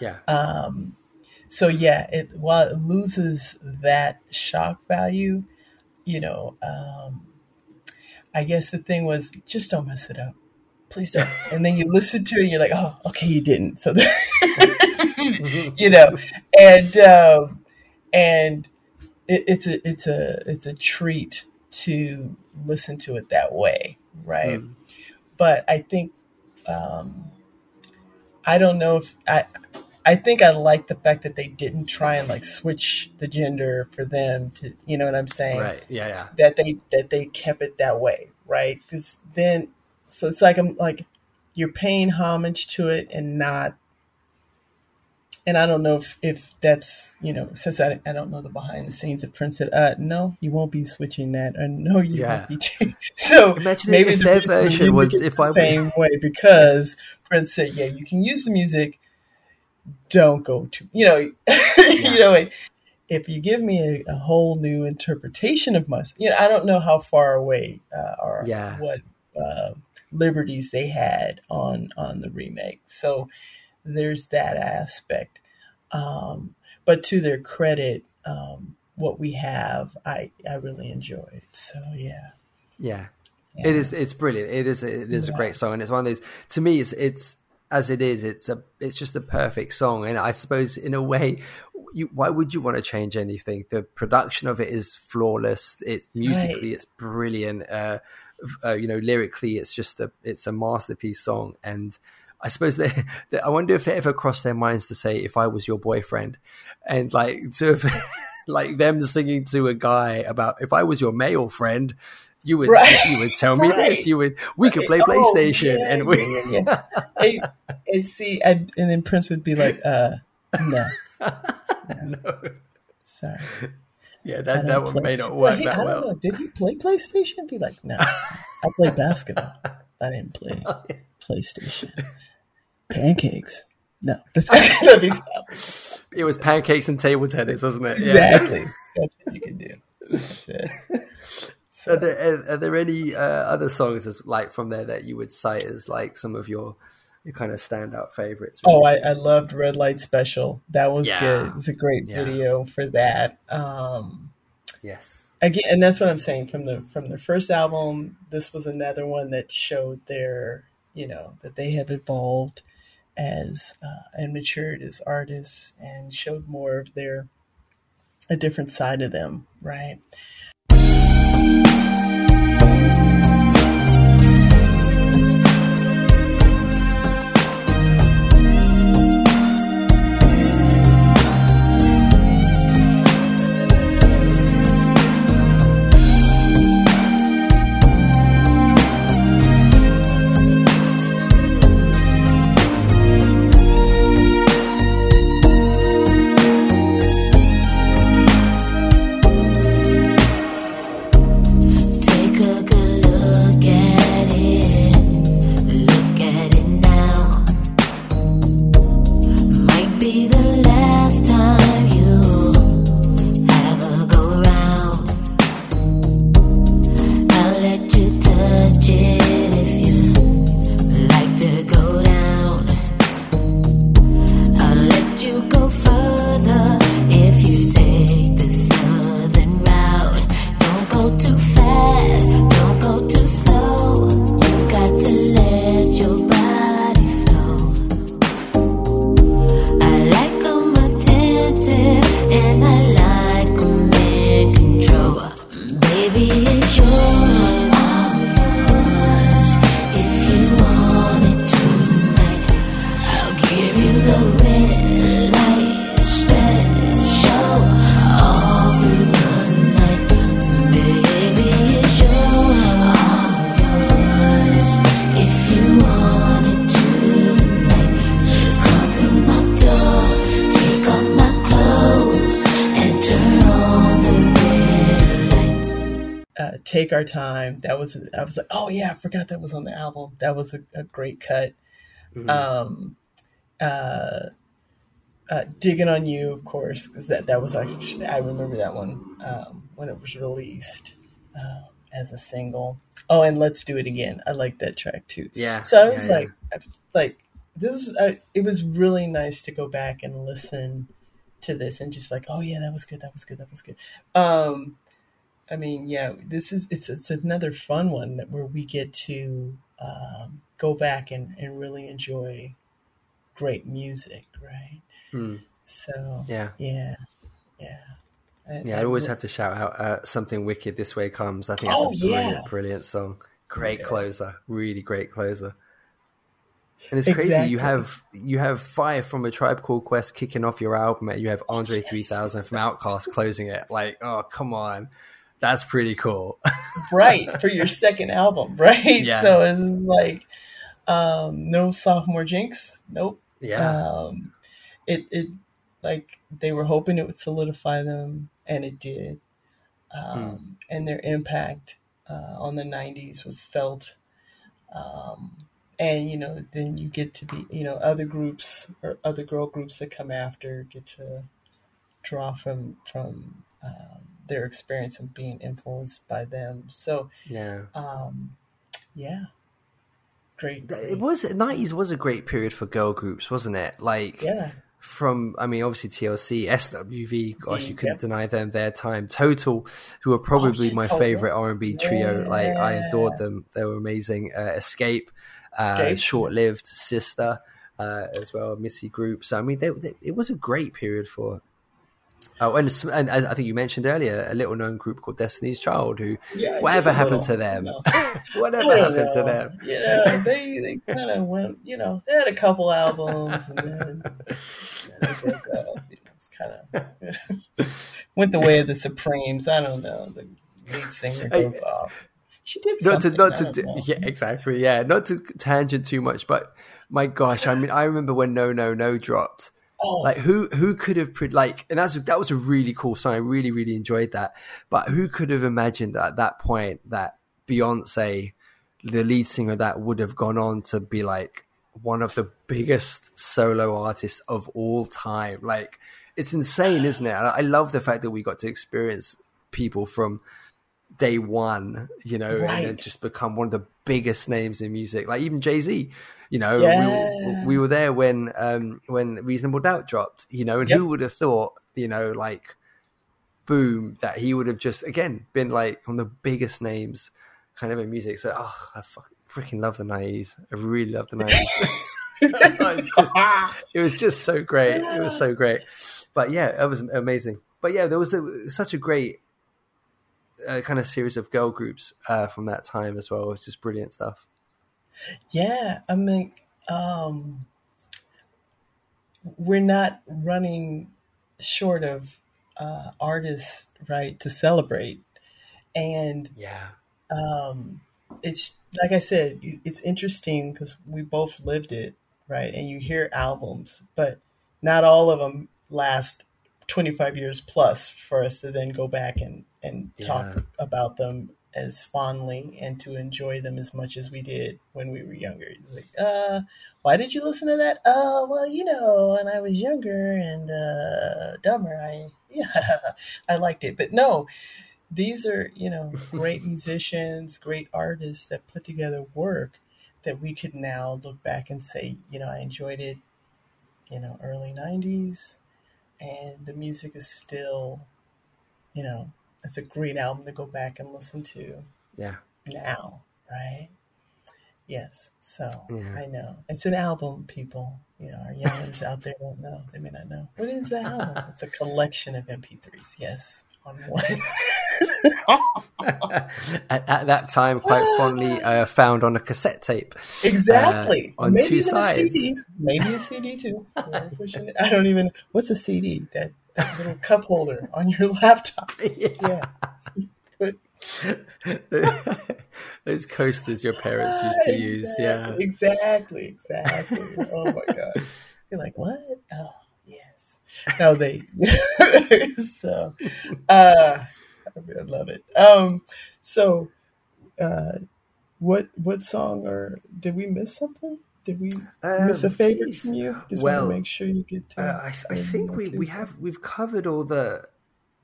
yeah Um, so yeah, it while it loses that shock value, you know, um, I guess the thing was just don't mess it up, please don't. And then you listen to it, and you're like, oh, okay, you didn't. So, you know, and um, and it, it's a it's a it's a treat to listen to it that way, right? But I think um, I don't know if I. I think I like the fact that they didn't try and like switch the gender for them to, you know what I'm saying? right yeah yeah That they that they kept it that way, right? Because then, so it's like I'm like you're paying homage to it and not. And I don't know if, if that's you know since I, I don't know the behind the scenes of Prince said uh no you won't be switching that. And no you Yeah. won't be so Imagine maybe if the their version was if the I- same way because Prince said yeah you can use the music. Don't go to you know you know if you give me a, a whole new interpretation of my you know i don't know how far away uh, or Yeah. what uh, liberties they had on on the remake. So there's that aspect um, but to their credit um, what we have i i really enjoyed so yeah Yeah. It is. It's brilliant. It is. A, it is a great song, and it's one of those. To me, it's it's as it is. It's a. It's just a perfect song, and I suppose in a way, you why would you want to change anything? The production of it is flawless. It's musically, Right. it's brilliant. Uh, uh, you know, lyrically, it's just a. It's a masterpiece song, and I suppose they, they. I wonder if it ever crossed their minds to say, "If I was your boyfriend," and like to. Like them singing to a guy about if I was your male friend, you would Right. you would tell me Right. this. You would we could play Oh, PlayStation yeah, and we yeah, yeah, and, see, I, and then Prince would be like, uh, no, no. sorry. Yeah, that that one play- may not work that well. know. Did he play PlayStation? Be like, no, I play basketball. I didn't play Oh, PlayStation. Pancakes. No, that's me stop. It was pancakes and table tennis, wasn't it? Yeah. Exactly. That's what you can do. That's it. Are there, are, are there any uh, other songs as like from there that you would cite as like some of your your kind of standout favorites? Oh, I, I loved Red Light Special. That was Yeah. good. It's a great Yeah. video for that. Um, yes. again and that's what i'm saying from the from their first album this was another one that showed their you know that they have evolved as uh, and matured as artists and showed more of their a different side of them right our time. That was I was like, oh yeah, I forgot that was on the album. That was a, a great cut. Um, uh, uh, digging on you, of course, because that that was actually I remember that one um, when it was released um, as a single. Oh, and let's do it again. I like that track too. Yeah. So I was yeah, yeah. like, I, like this. Is, I, it was really nice to go back and listen to this and just like, oh yeah, that was good. That was good. That was good. Um, I mean, yeah, this is it's it's another fun one that where we get to um, go back and, and really enjoy great music, right? Mm. So Yeah. yeah, yeah. I- Yeah, I I always have to shout out uh, "Something Wicked." This way comes. I think that's Oh, a brilliant, yeah. brilliant song. Great Yeah. closer, really great closer. And it's crazy. You have you have Phife from a Tribe Called Quest kicking off your album, and you have Andre Yes. three thousand from OutKast closing it. Like, oh come on, that's pretty cool. right for your second album, right? Yeah. So it's like um, no sophomore jinx. Nope. yeah, um, it it like they were hoping it would solidify them, and it did. Um, And their impact uh, on the '90s was felt. Um, and you know, then you get to be, you know, other groups or other girl groups that come after get to draw from from um, their experience and being influenced by them. So, yeah. um, yeah, great. It was nineties was a great period for girl groups, wasn't it? Like, yeah, from I mean, obviously TLC, SWV. Gosh, you couldn't Yep. deny them their time. Total, who are probably Oh, my Total. favorite R and B trio. Like I adored them. They were amazing. Uh, Xscape, uh, short lived. Sista, uh, as well. Missy Group. So I mean, they, they, it was a great period for. Oh, and, and I think you mentioned earlier a little known group called Destiny's Child, who Yeah, whatever happened little, to them, you know. whatever I happened to them. Yeah, they they kind of went. You know, they had a couple albums and then, they broke up. You know, it's kind of went the way of the Supremes. I don't know. The lead singer goes off. She did not to not I to know. yeah exactly yeah not to tangent too much but my gosh i mean i remember when no no no dropped Oh, like who who could have pre- like and that's that was a really cool song. I really really enjoyed that. But who could have imagined that at that point that beyonce the lead singer that would have gone on to be like one of the biggest solo artists of all time? Like it's insane isn't it? I love the fact that we got to experience people from day one, you know, and then just become one of the biggest names in music. Like even Jay Z, you know, Yeah. we, we were there when um, when Reasonable Doubt dropped, you know, and Yep. who would have thought, you know, like boom, that he would have just again been like one of the biggest names kind of in music. So oh, I fucking freaking love the nineties. I really love the nineties. it was just so great. It was so great. But yeah, it was amazing. But yeah, there was a, such a great uh, kind of series of girl groups uh, from that time as well. It was just brilliant stuff. Yeah, I mean, um, we're not running short of uh, artists, right, to celebrate. And Yeah. um, it's like I said, it's interesting because we both lived it, right? And you hear albums, but not all of them last 25 years plus for us to then go back and, and talk Yeah. about them as fondly and to enjoy them as much as we did when we were younger. It's like, uh, why did you listen to that? Oh, well, you know, when I was younger and uh, dumber, I yeah, I liked it. But no, these are you know great musicians, great artists that put together work that we could now look back and say, you know, I enjoyed it, you know, early '90s, and the music is still, you know, it's a great album to go back and listen to Yeah. now, right? Yes. So Yeah. I know it's an album. People, you know, our young ones out there don't know. They may not know what is the album. It's a collection of MP3s. Yes, on one at, at that time, quite fondly uh, found on a cassette tape. Exactly. Uh, on Maybe two sides. a CD. Maybe a CD too. We're pushing it. I don't even. What's a CD? That, that little cup holder on your laptop. Yeah. But Those coasters your parents used to use, yeah. Exactly. Exactly. Oh my god. You're like, what? Oh, yes. No, they. so, uh, I love it. Um, so, uh, what what song or did we miss something? Did we miss a Um, favorite geez. from you? Just Well, want to make sure you get. To Uh, I, I think we, we have we've covered all the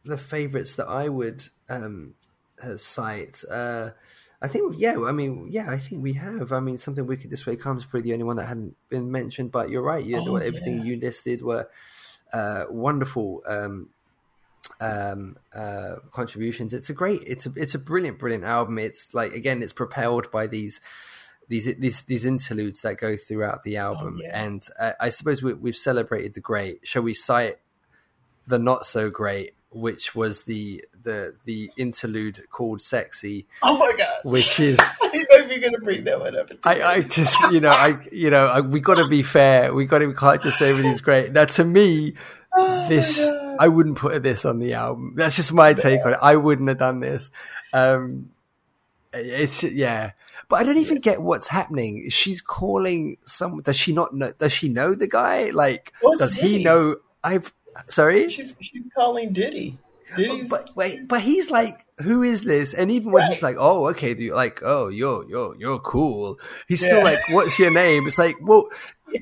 the favorites that I would um, uh, cite. Uh, I think yeah, I mean yeah, I think we have. I mean, something wicked this way comes probably the only one that hadn't been mentioned. But you're right. You Oh, everything yeah. you listed were uh, wonderful. Um, um uh contributions it's a great it's a it's a brilliant brilliant album it's like again it's propelled by these these these these interludes that go throughout the album yeah. and uh, i suppose we, we've celebrated the great shall we cite the not so great which was the the the interlude called sexy Oh my god! which is I didn't know if you're gonna bring that one up. I, I just you know I you know I, we got to be fair we got to we can't just say everything's great now to me Oh this. I wouldn't put this on the album. That's just my take on it. I wouldn't have done this. Um, it's yeah, but I don't even get what's happening. She's calling some. Does she not know? Does she know the guy? Like, What's does he Diddy? know? I've sorry. She's she's calling Diddy. But wait, but he's like, who is this? And even when he's like, oh, okay, you're like, oh, you're you're you're cool. He's still like, what's your name? It's like, well,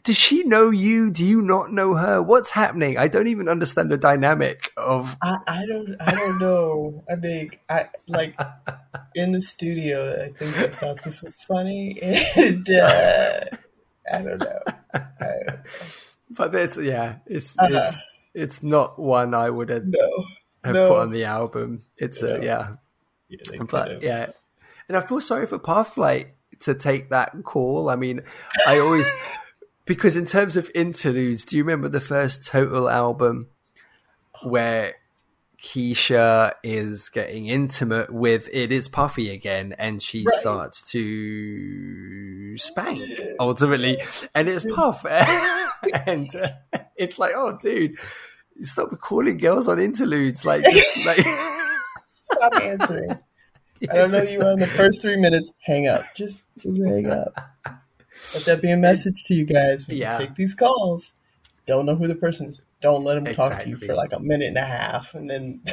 does she know you? Do you not know her? What's happening? I don't even understand the dynamic of. I, I don't I don't know. I think I like in the studio. I think they thought this was funny, and uh, I don't know. I don't know. But it's yeah, it's Uh-huh. it's it's not one I would have, No, have no. put on the album. It's a yeah, Yeah, but yeah, and I feel sorry for Pathlight to take that call. I mean, I always because in terms of interludes, do you remember the first Total album where Keisha is getting intimate with it is Puffy again, and she Right. starts to spank ultimately, and it's Puff, and uh, it's like, oh, dude. Stop calling girls on interludes like, just, like Stop answering. I don't know just- you on the first three minutes. Hang up. Just just hang up. Let that be a message to you guys when Yeah. you take these calls. Don't know who the person is. Don't let them talk to you for like a minute and a half, and then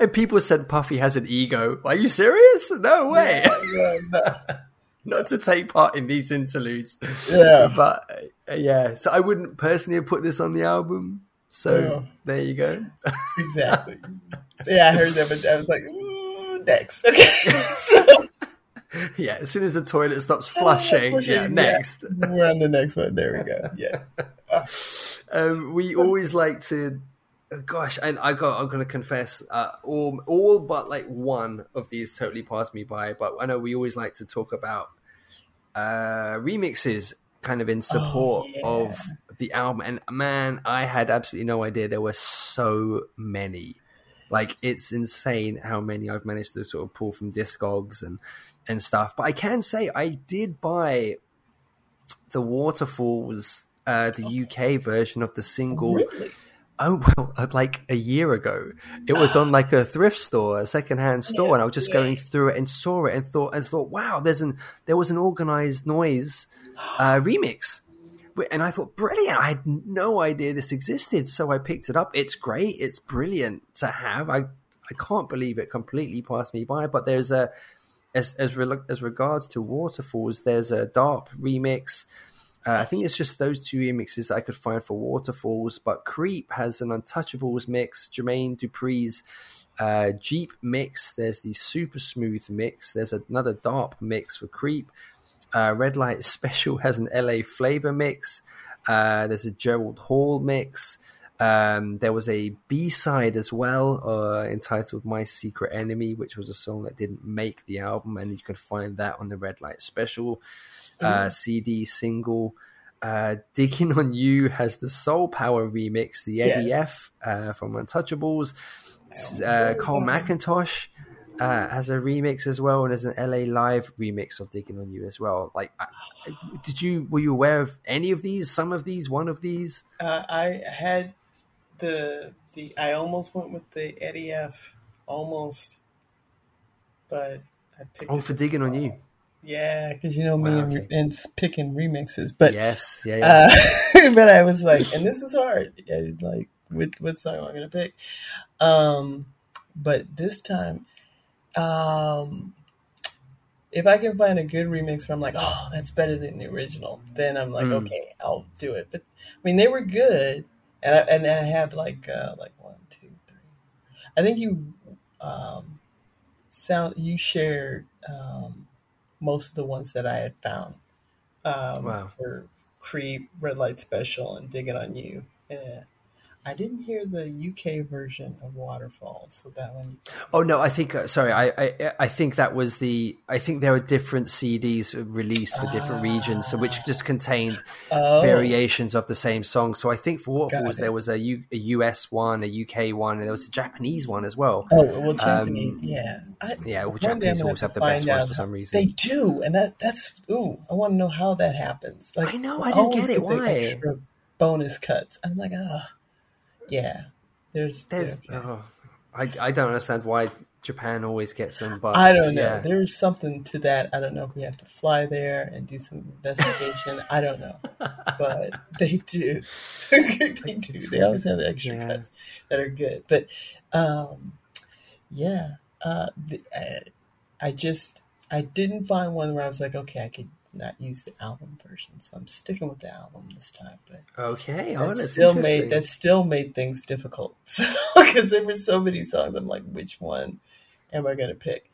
And people said Puffy has an ego. Are you serious? No way. yeah, no. Not to take part in these interludes. Yeah. But uh, yeah, so I wouldn't personally have put this on the album. So Yeah. there you go. exactly. Yeah, I heard that, but I was like, next. Okay. so, yeah, as soon as the toilet stops flushing, Flushing, yeah, yeah. next. we're on the next one. There we go. Yeah. Um, we always like to. oh, Gosh, and I got. I'm gonna confess. Uh, all, all but like one of these totally passed me by. But I know we always like to talk about uh, remixes, kind of in support yeah. of the album. And man, I had absolutely no idea there were so many. Like it's insane how many I've managed to sort of pull from Discogs and and stuff. But I can say I did buy the Waterfalls, uh, the UK version of the single. Really? Oh well, uh, like a year ago, it was on like a thrift store, a secondhand store, and I was just going through it and saw it and thought and thought, wow, there's an there was an organized noise uh, remix, and I thought brilliant. I had no idea this existed, so I picked it up. It's great. It's brilliant to have. I I can't believe it completely passed me by. But there's a as as re- as regards to waterfalls, there's a DARP remix. Uh, I think it's just those two remixes that I could find for Waterfalls, but Creep has an Untouchables mix, Jermaine Dupri's uh, Jeep mix, there's the Super Smooth mix, there's another DARP mix for Creep, uh, Red Light Special has an LA Flavor mix, uh, there's a Gerald Hall mix, um, there was a B side as well uh, entitled My Secret Enemy, which was a song that didn't make the album, and you can find that on the Red Light Special uh, CD single. Uh, Digging on You has the Soul Power remix, the Eddie Yes. F uh, from Untouchables. uh, Cole McIntosh uh, has a remix as well, and there's an LA Live remix of "Digging on You" as well. Like, did you were you aware of any of these? Some of these? One of these? Uh, I had the the I almost went with the Eddie F. Almost, but I picked. Oh, for "Digging on. You." Yeah, because you know me Wow, and, okay. and picking remixes, but yes, yeah, yeah. uh, but I was like, and this was hard. Was like, what what song am I gonna pick? Um, but this time, um, if I can find a good remix where I'm like, oh, that's better than the original, then I'm like, Mm. okay, I'll do it. But I mean, they were good, and I and I have like uh, like one, two, three. I think you um, sound you shared um, most of the ones that I had found um, Wow. for Creep, Red Light Special, and Digging on You. Yeah. I didn't hear the UK version of Waterfall, so that one. Oh no, I think uh, sorry, I, I I think that was the I think there were different CDs released for different regions, so which just contained Oh, variations of the same song. So I think for it. there was a, U, a US one, a UK one, and there was a Japanese one as well. oh well, Japanese, Um, yeah. I, Yeah, well, Japanese always have the best ones for some reason. They do, and that that's ooh, I want to know how that happens. Like I know, I don't get it, why? extra bonus cuts. I'm like, oh, yeah. There's, There's there- oh, I I don't understand why Japan always gets them, but I don't know. yeah. There is something to that. I don't know if we have to fly there and do some investigation. I don't know, but they do. they do. They always have extra Yeah. cuts that are good. But um, yeah, uh, the, uh, I just I didn't find one where I was like, okay, I could not use the album version, so I'm sticking with the album this time. But Okay, oh, that still made that still made things difficult because there were so many songs. I'm like, which one am I gonna pick?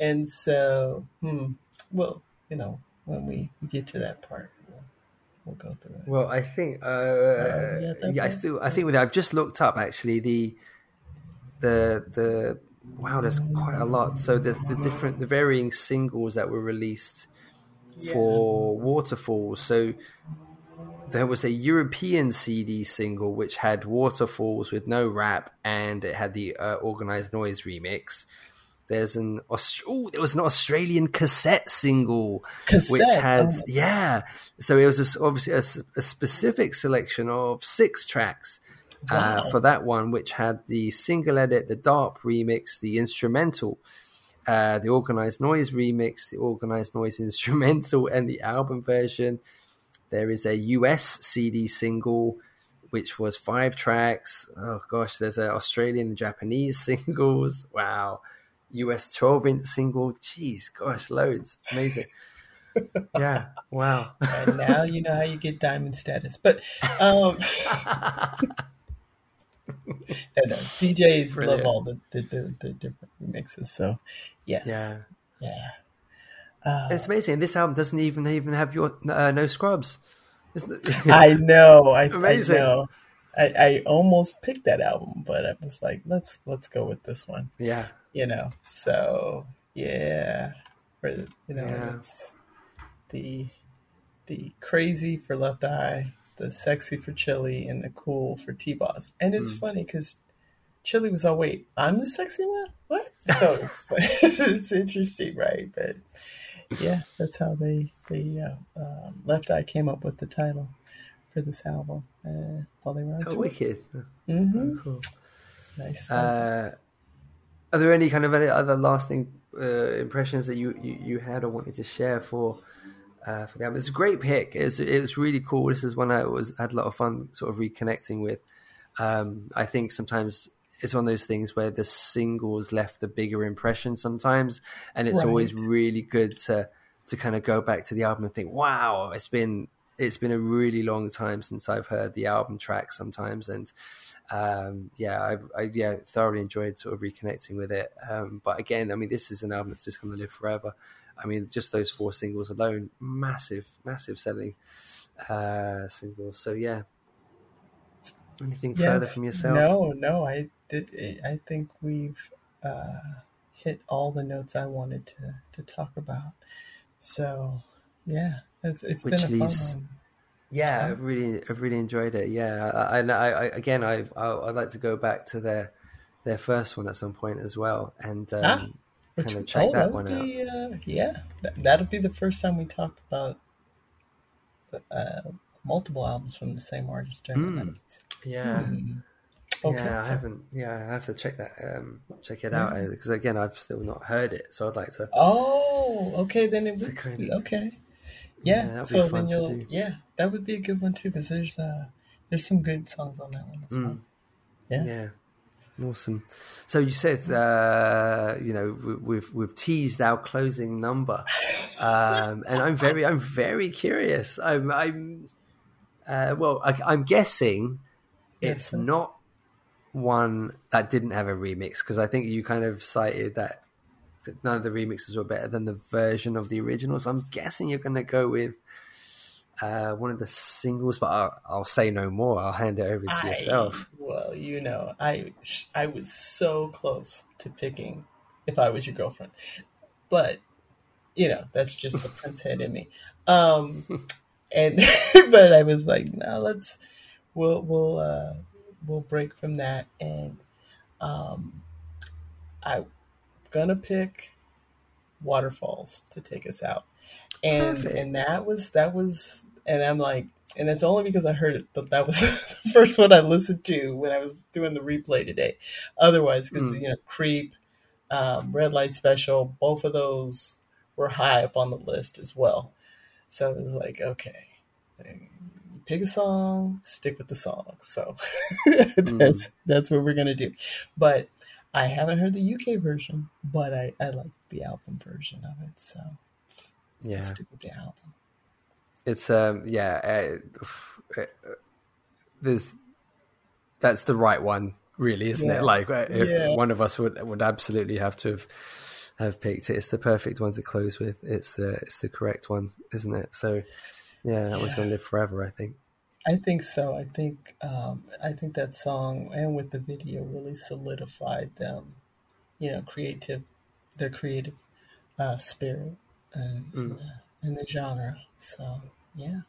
And so, hmm, well, you know, when we get to that part, we'll, go through it. Well, I think, uh, yeah, yeah, I feel, I think with that, I've just looked up actually the, the, the, wow, there's quite a lot. So the, the different, the varying singles that were released for Waterfalls. So there was a European CD single which had Waterfalls with no rap, and it had the uh, Organized Noize remix. There's an Aust- oh, there was an Australian cassette single which had oh. yeah. So it was a obviously a specific selection of six tracks uh, for that one, which had the single edit, the DARP remix, the instrumental, uh, the Organized Noize remix, the Organized Noize instrumental, and the album version. There is a US CD single, which was five tracks. Oh gosh, there's an Australian and Japanese singles. Wow. US 12 inch single. Jeez, gosh, loads. Amazing. yeah, wow. And now you know how you get diamond status. But um, no, no, DJs Brilliant. love all the, the, the, the different remixes. So, yes, Yeah. yeah. It's amazing. This album doesn't even even have your uh, no scrubs. I know. I, I Amazing. know. I, I almost picked that album, but I was like, let's let's go with this one. yeah. You know. So yeah, you know, Yeah. it's the the crazy for Left Eye, the sexy for Chili, and the cool for T-Boz. And it's funny because Chili was all wait, I'm the sexy one. What? So it's it's interesting, right? But yeah, that's how they they uh, um, Left Eye came up with the title for this album uh, while they were on Oh, tour. wicked. hmm Cool. Nice. Uh, are there any kind of any other lasting uh, impressions that you, you, you had or wanted to share for uh, for the album? It's a great pick. It's it was really cool. This is one I was had a lot of fun sort of reconnecting with. Um, I think sometimes it's one of those things where the singles left the bigger impression sometimes, and it's always really good to to kind of go back to the album and think, wow, it's been it's been a really long time since I've heard the album track sometimes, and um, yeah, I, I yeah thoroughly enjoyed sort of reconnecting with it. Um, but again, I mean, this is an album that's just going to live forever. I mean, just those four singles alone, massive, massive selling uh, singles. So yeah, anything further from yourself? No, no. I did, I think we've uh, hit all the notes I wanted to to talk about. So yeah, it's it's Which been a leaves- fun one. Yeah, I've really, I've really enjoyed it. Yeah, I, I, I I- again, I, I'd like to go back to their their first one at some point as well, and um, Ah, Which, kind of check oh, that one out. be, Uh, yeah, that, that'll be the first time we talk about uh, multiple albums from the same artist during the 90s. Yeah. Hmm. Okay, yeah, I haven't. Yeah, I have to check that. Um, check it out because again, I've still not heard it, so I'd like to. Oh, okay, then it would kind of- okay. Yeah, Yeah, so then you'll yeah, that would be a good one too because there's uh there's some good songs on that one as well. Yeah. Mm. Yeah, awesome. So you said, uh, you know, we- we've we've teased our closing number, um, and I'm very I'm very curious. I'm I'm uh, well, I, I'm guessing it's not one that didn't have a remix because I think you kind of cited that, that none of the remixes were better than the version of the original. So I'm guessing you're going to go with. Uh, one of the singles, but I'll, I'll say no more. I'll hand it over to I- yourself. well, you know, I I was so close to picking if I was your girlfriend, but you know that's just the prince head in me. Um, and but I was like, no, let's we'll we'll uh, we'll break from that, and um, I'm gonna pick waterfalls to take us out, and Perfect. and that was that was, and I'm like. And it's only because I heard it that that was the first one I listened to when I was doing the replay today. Otherwise, because Mm. you know, Creep, um, Red Light Special, both of those were high up on the list as well. So it was like, okay, pick a song, stick with the song. So that's that's what we're gonna do. But I haven't heard the UK version, but I I like the album version of it. So Yeah, let's stick with the album. it's um yeah uh, uh, there's that's the right one really isn't Yeah. it like if Yeah. one of us would would absolutely have to have have picked it it's the perfect one to close with it's the it's the correct one isn't it so yeah that one's going to live forever i think I think so. I think um, I think that song and with the video really solidified them, you know, creative, their creative uh, spirit and in, the, in the genre. So yeah.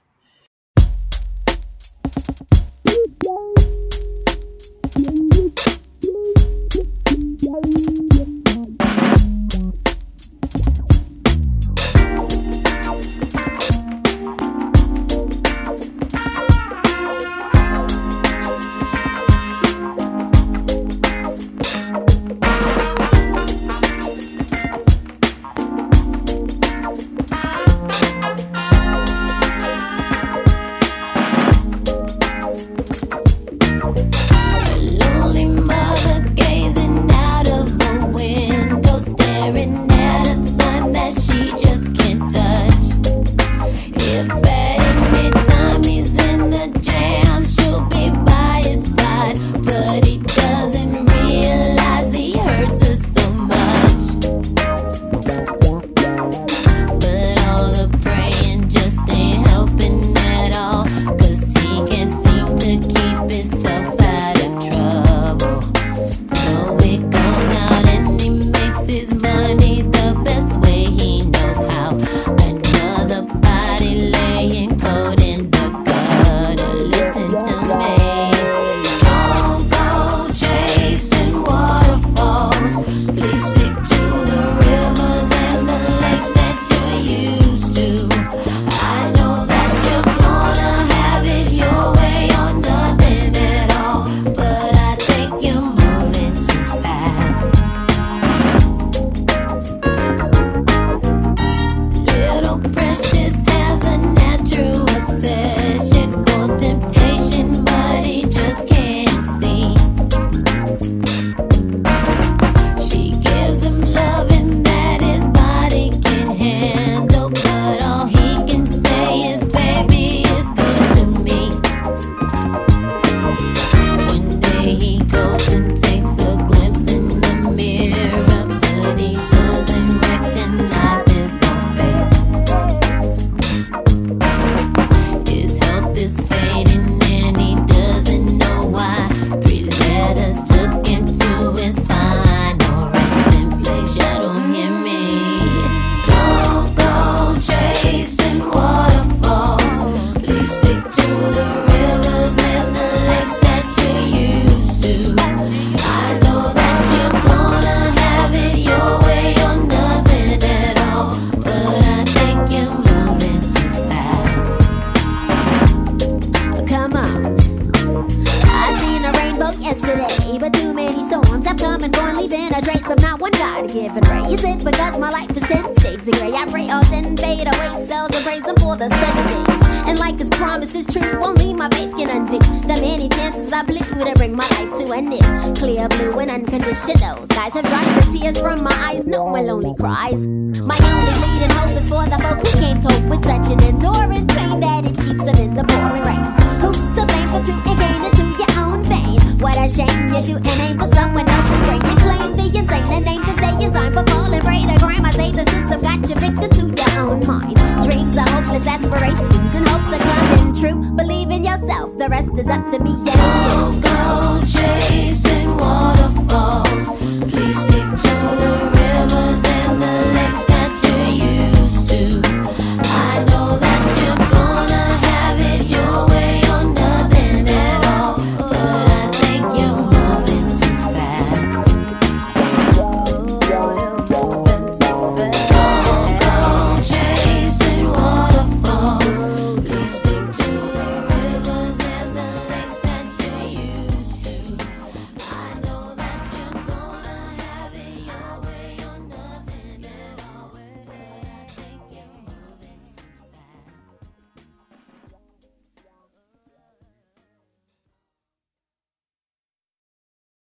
Thank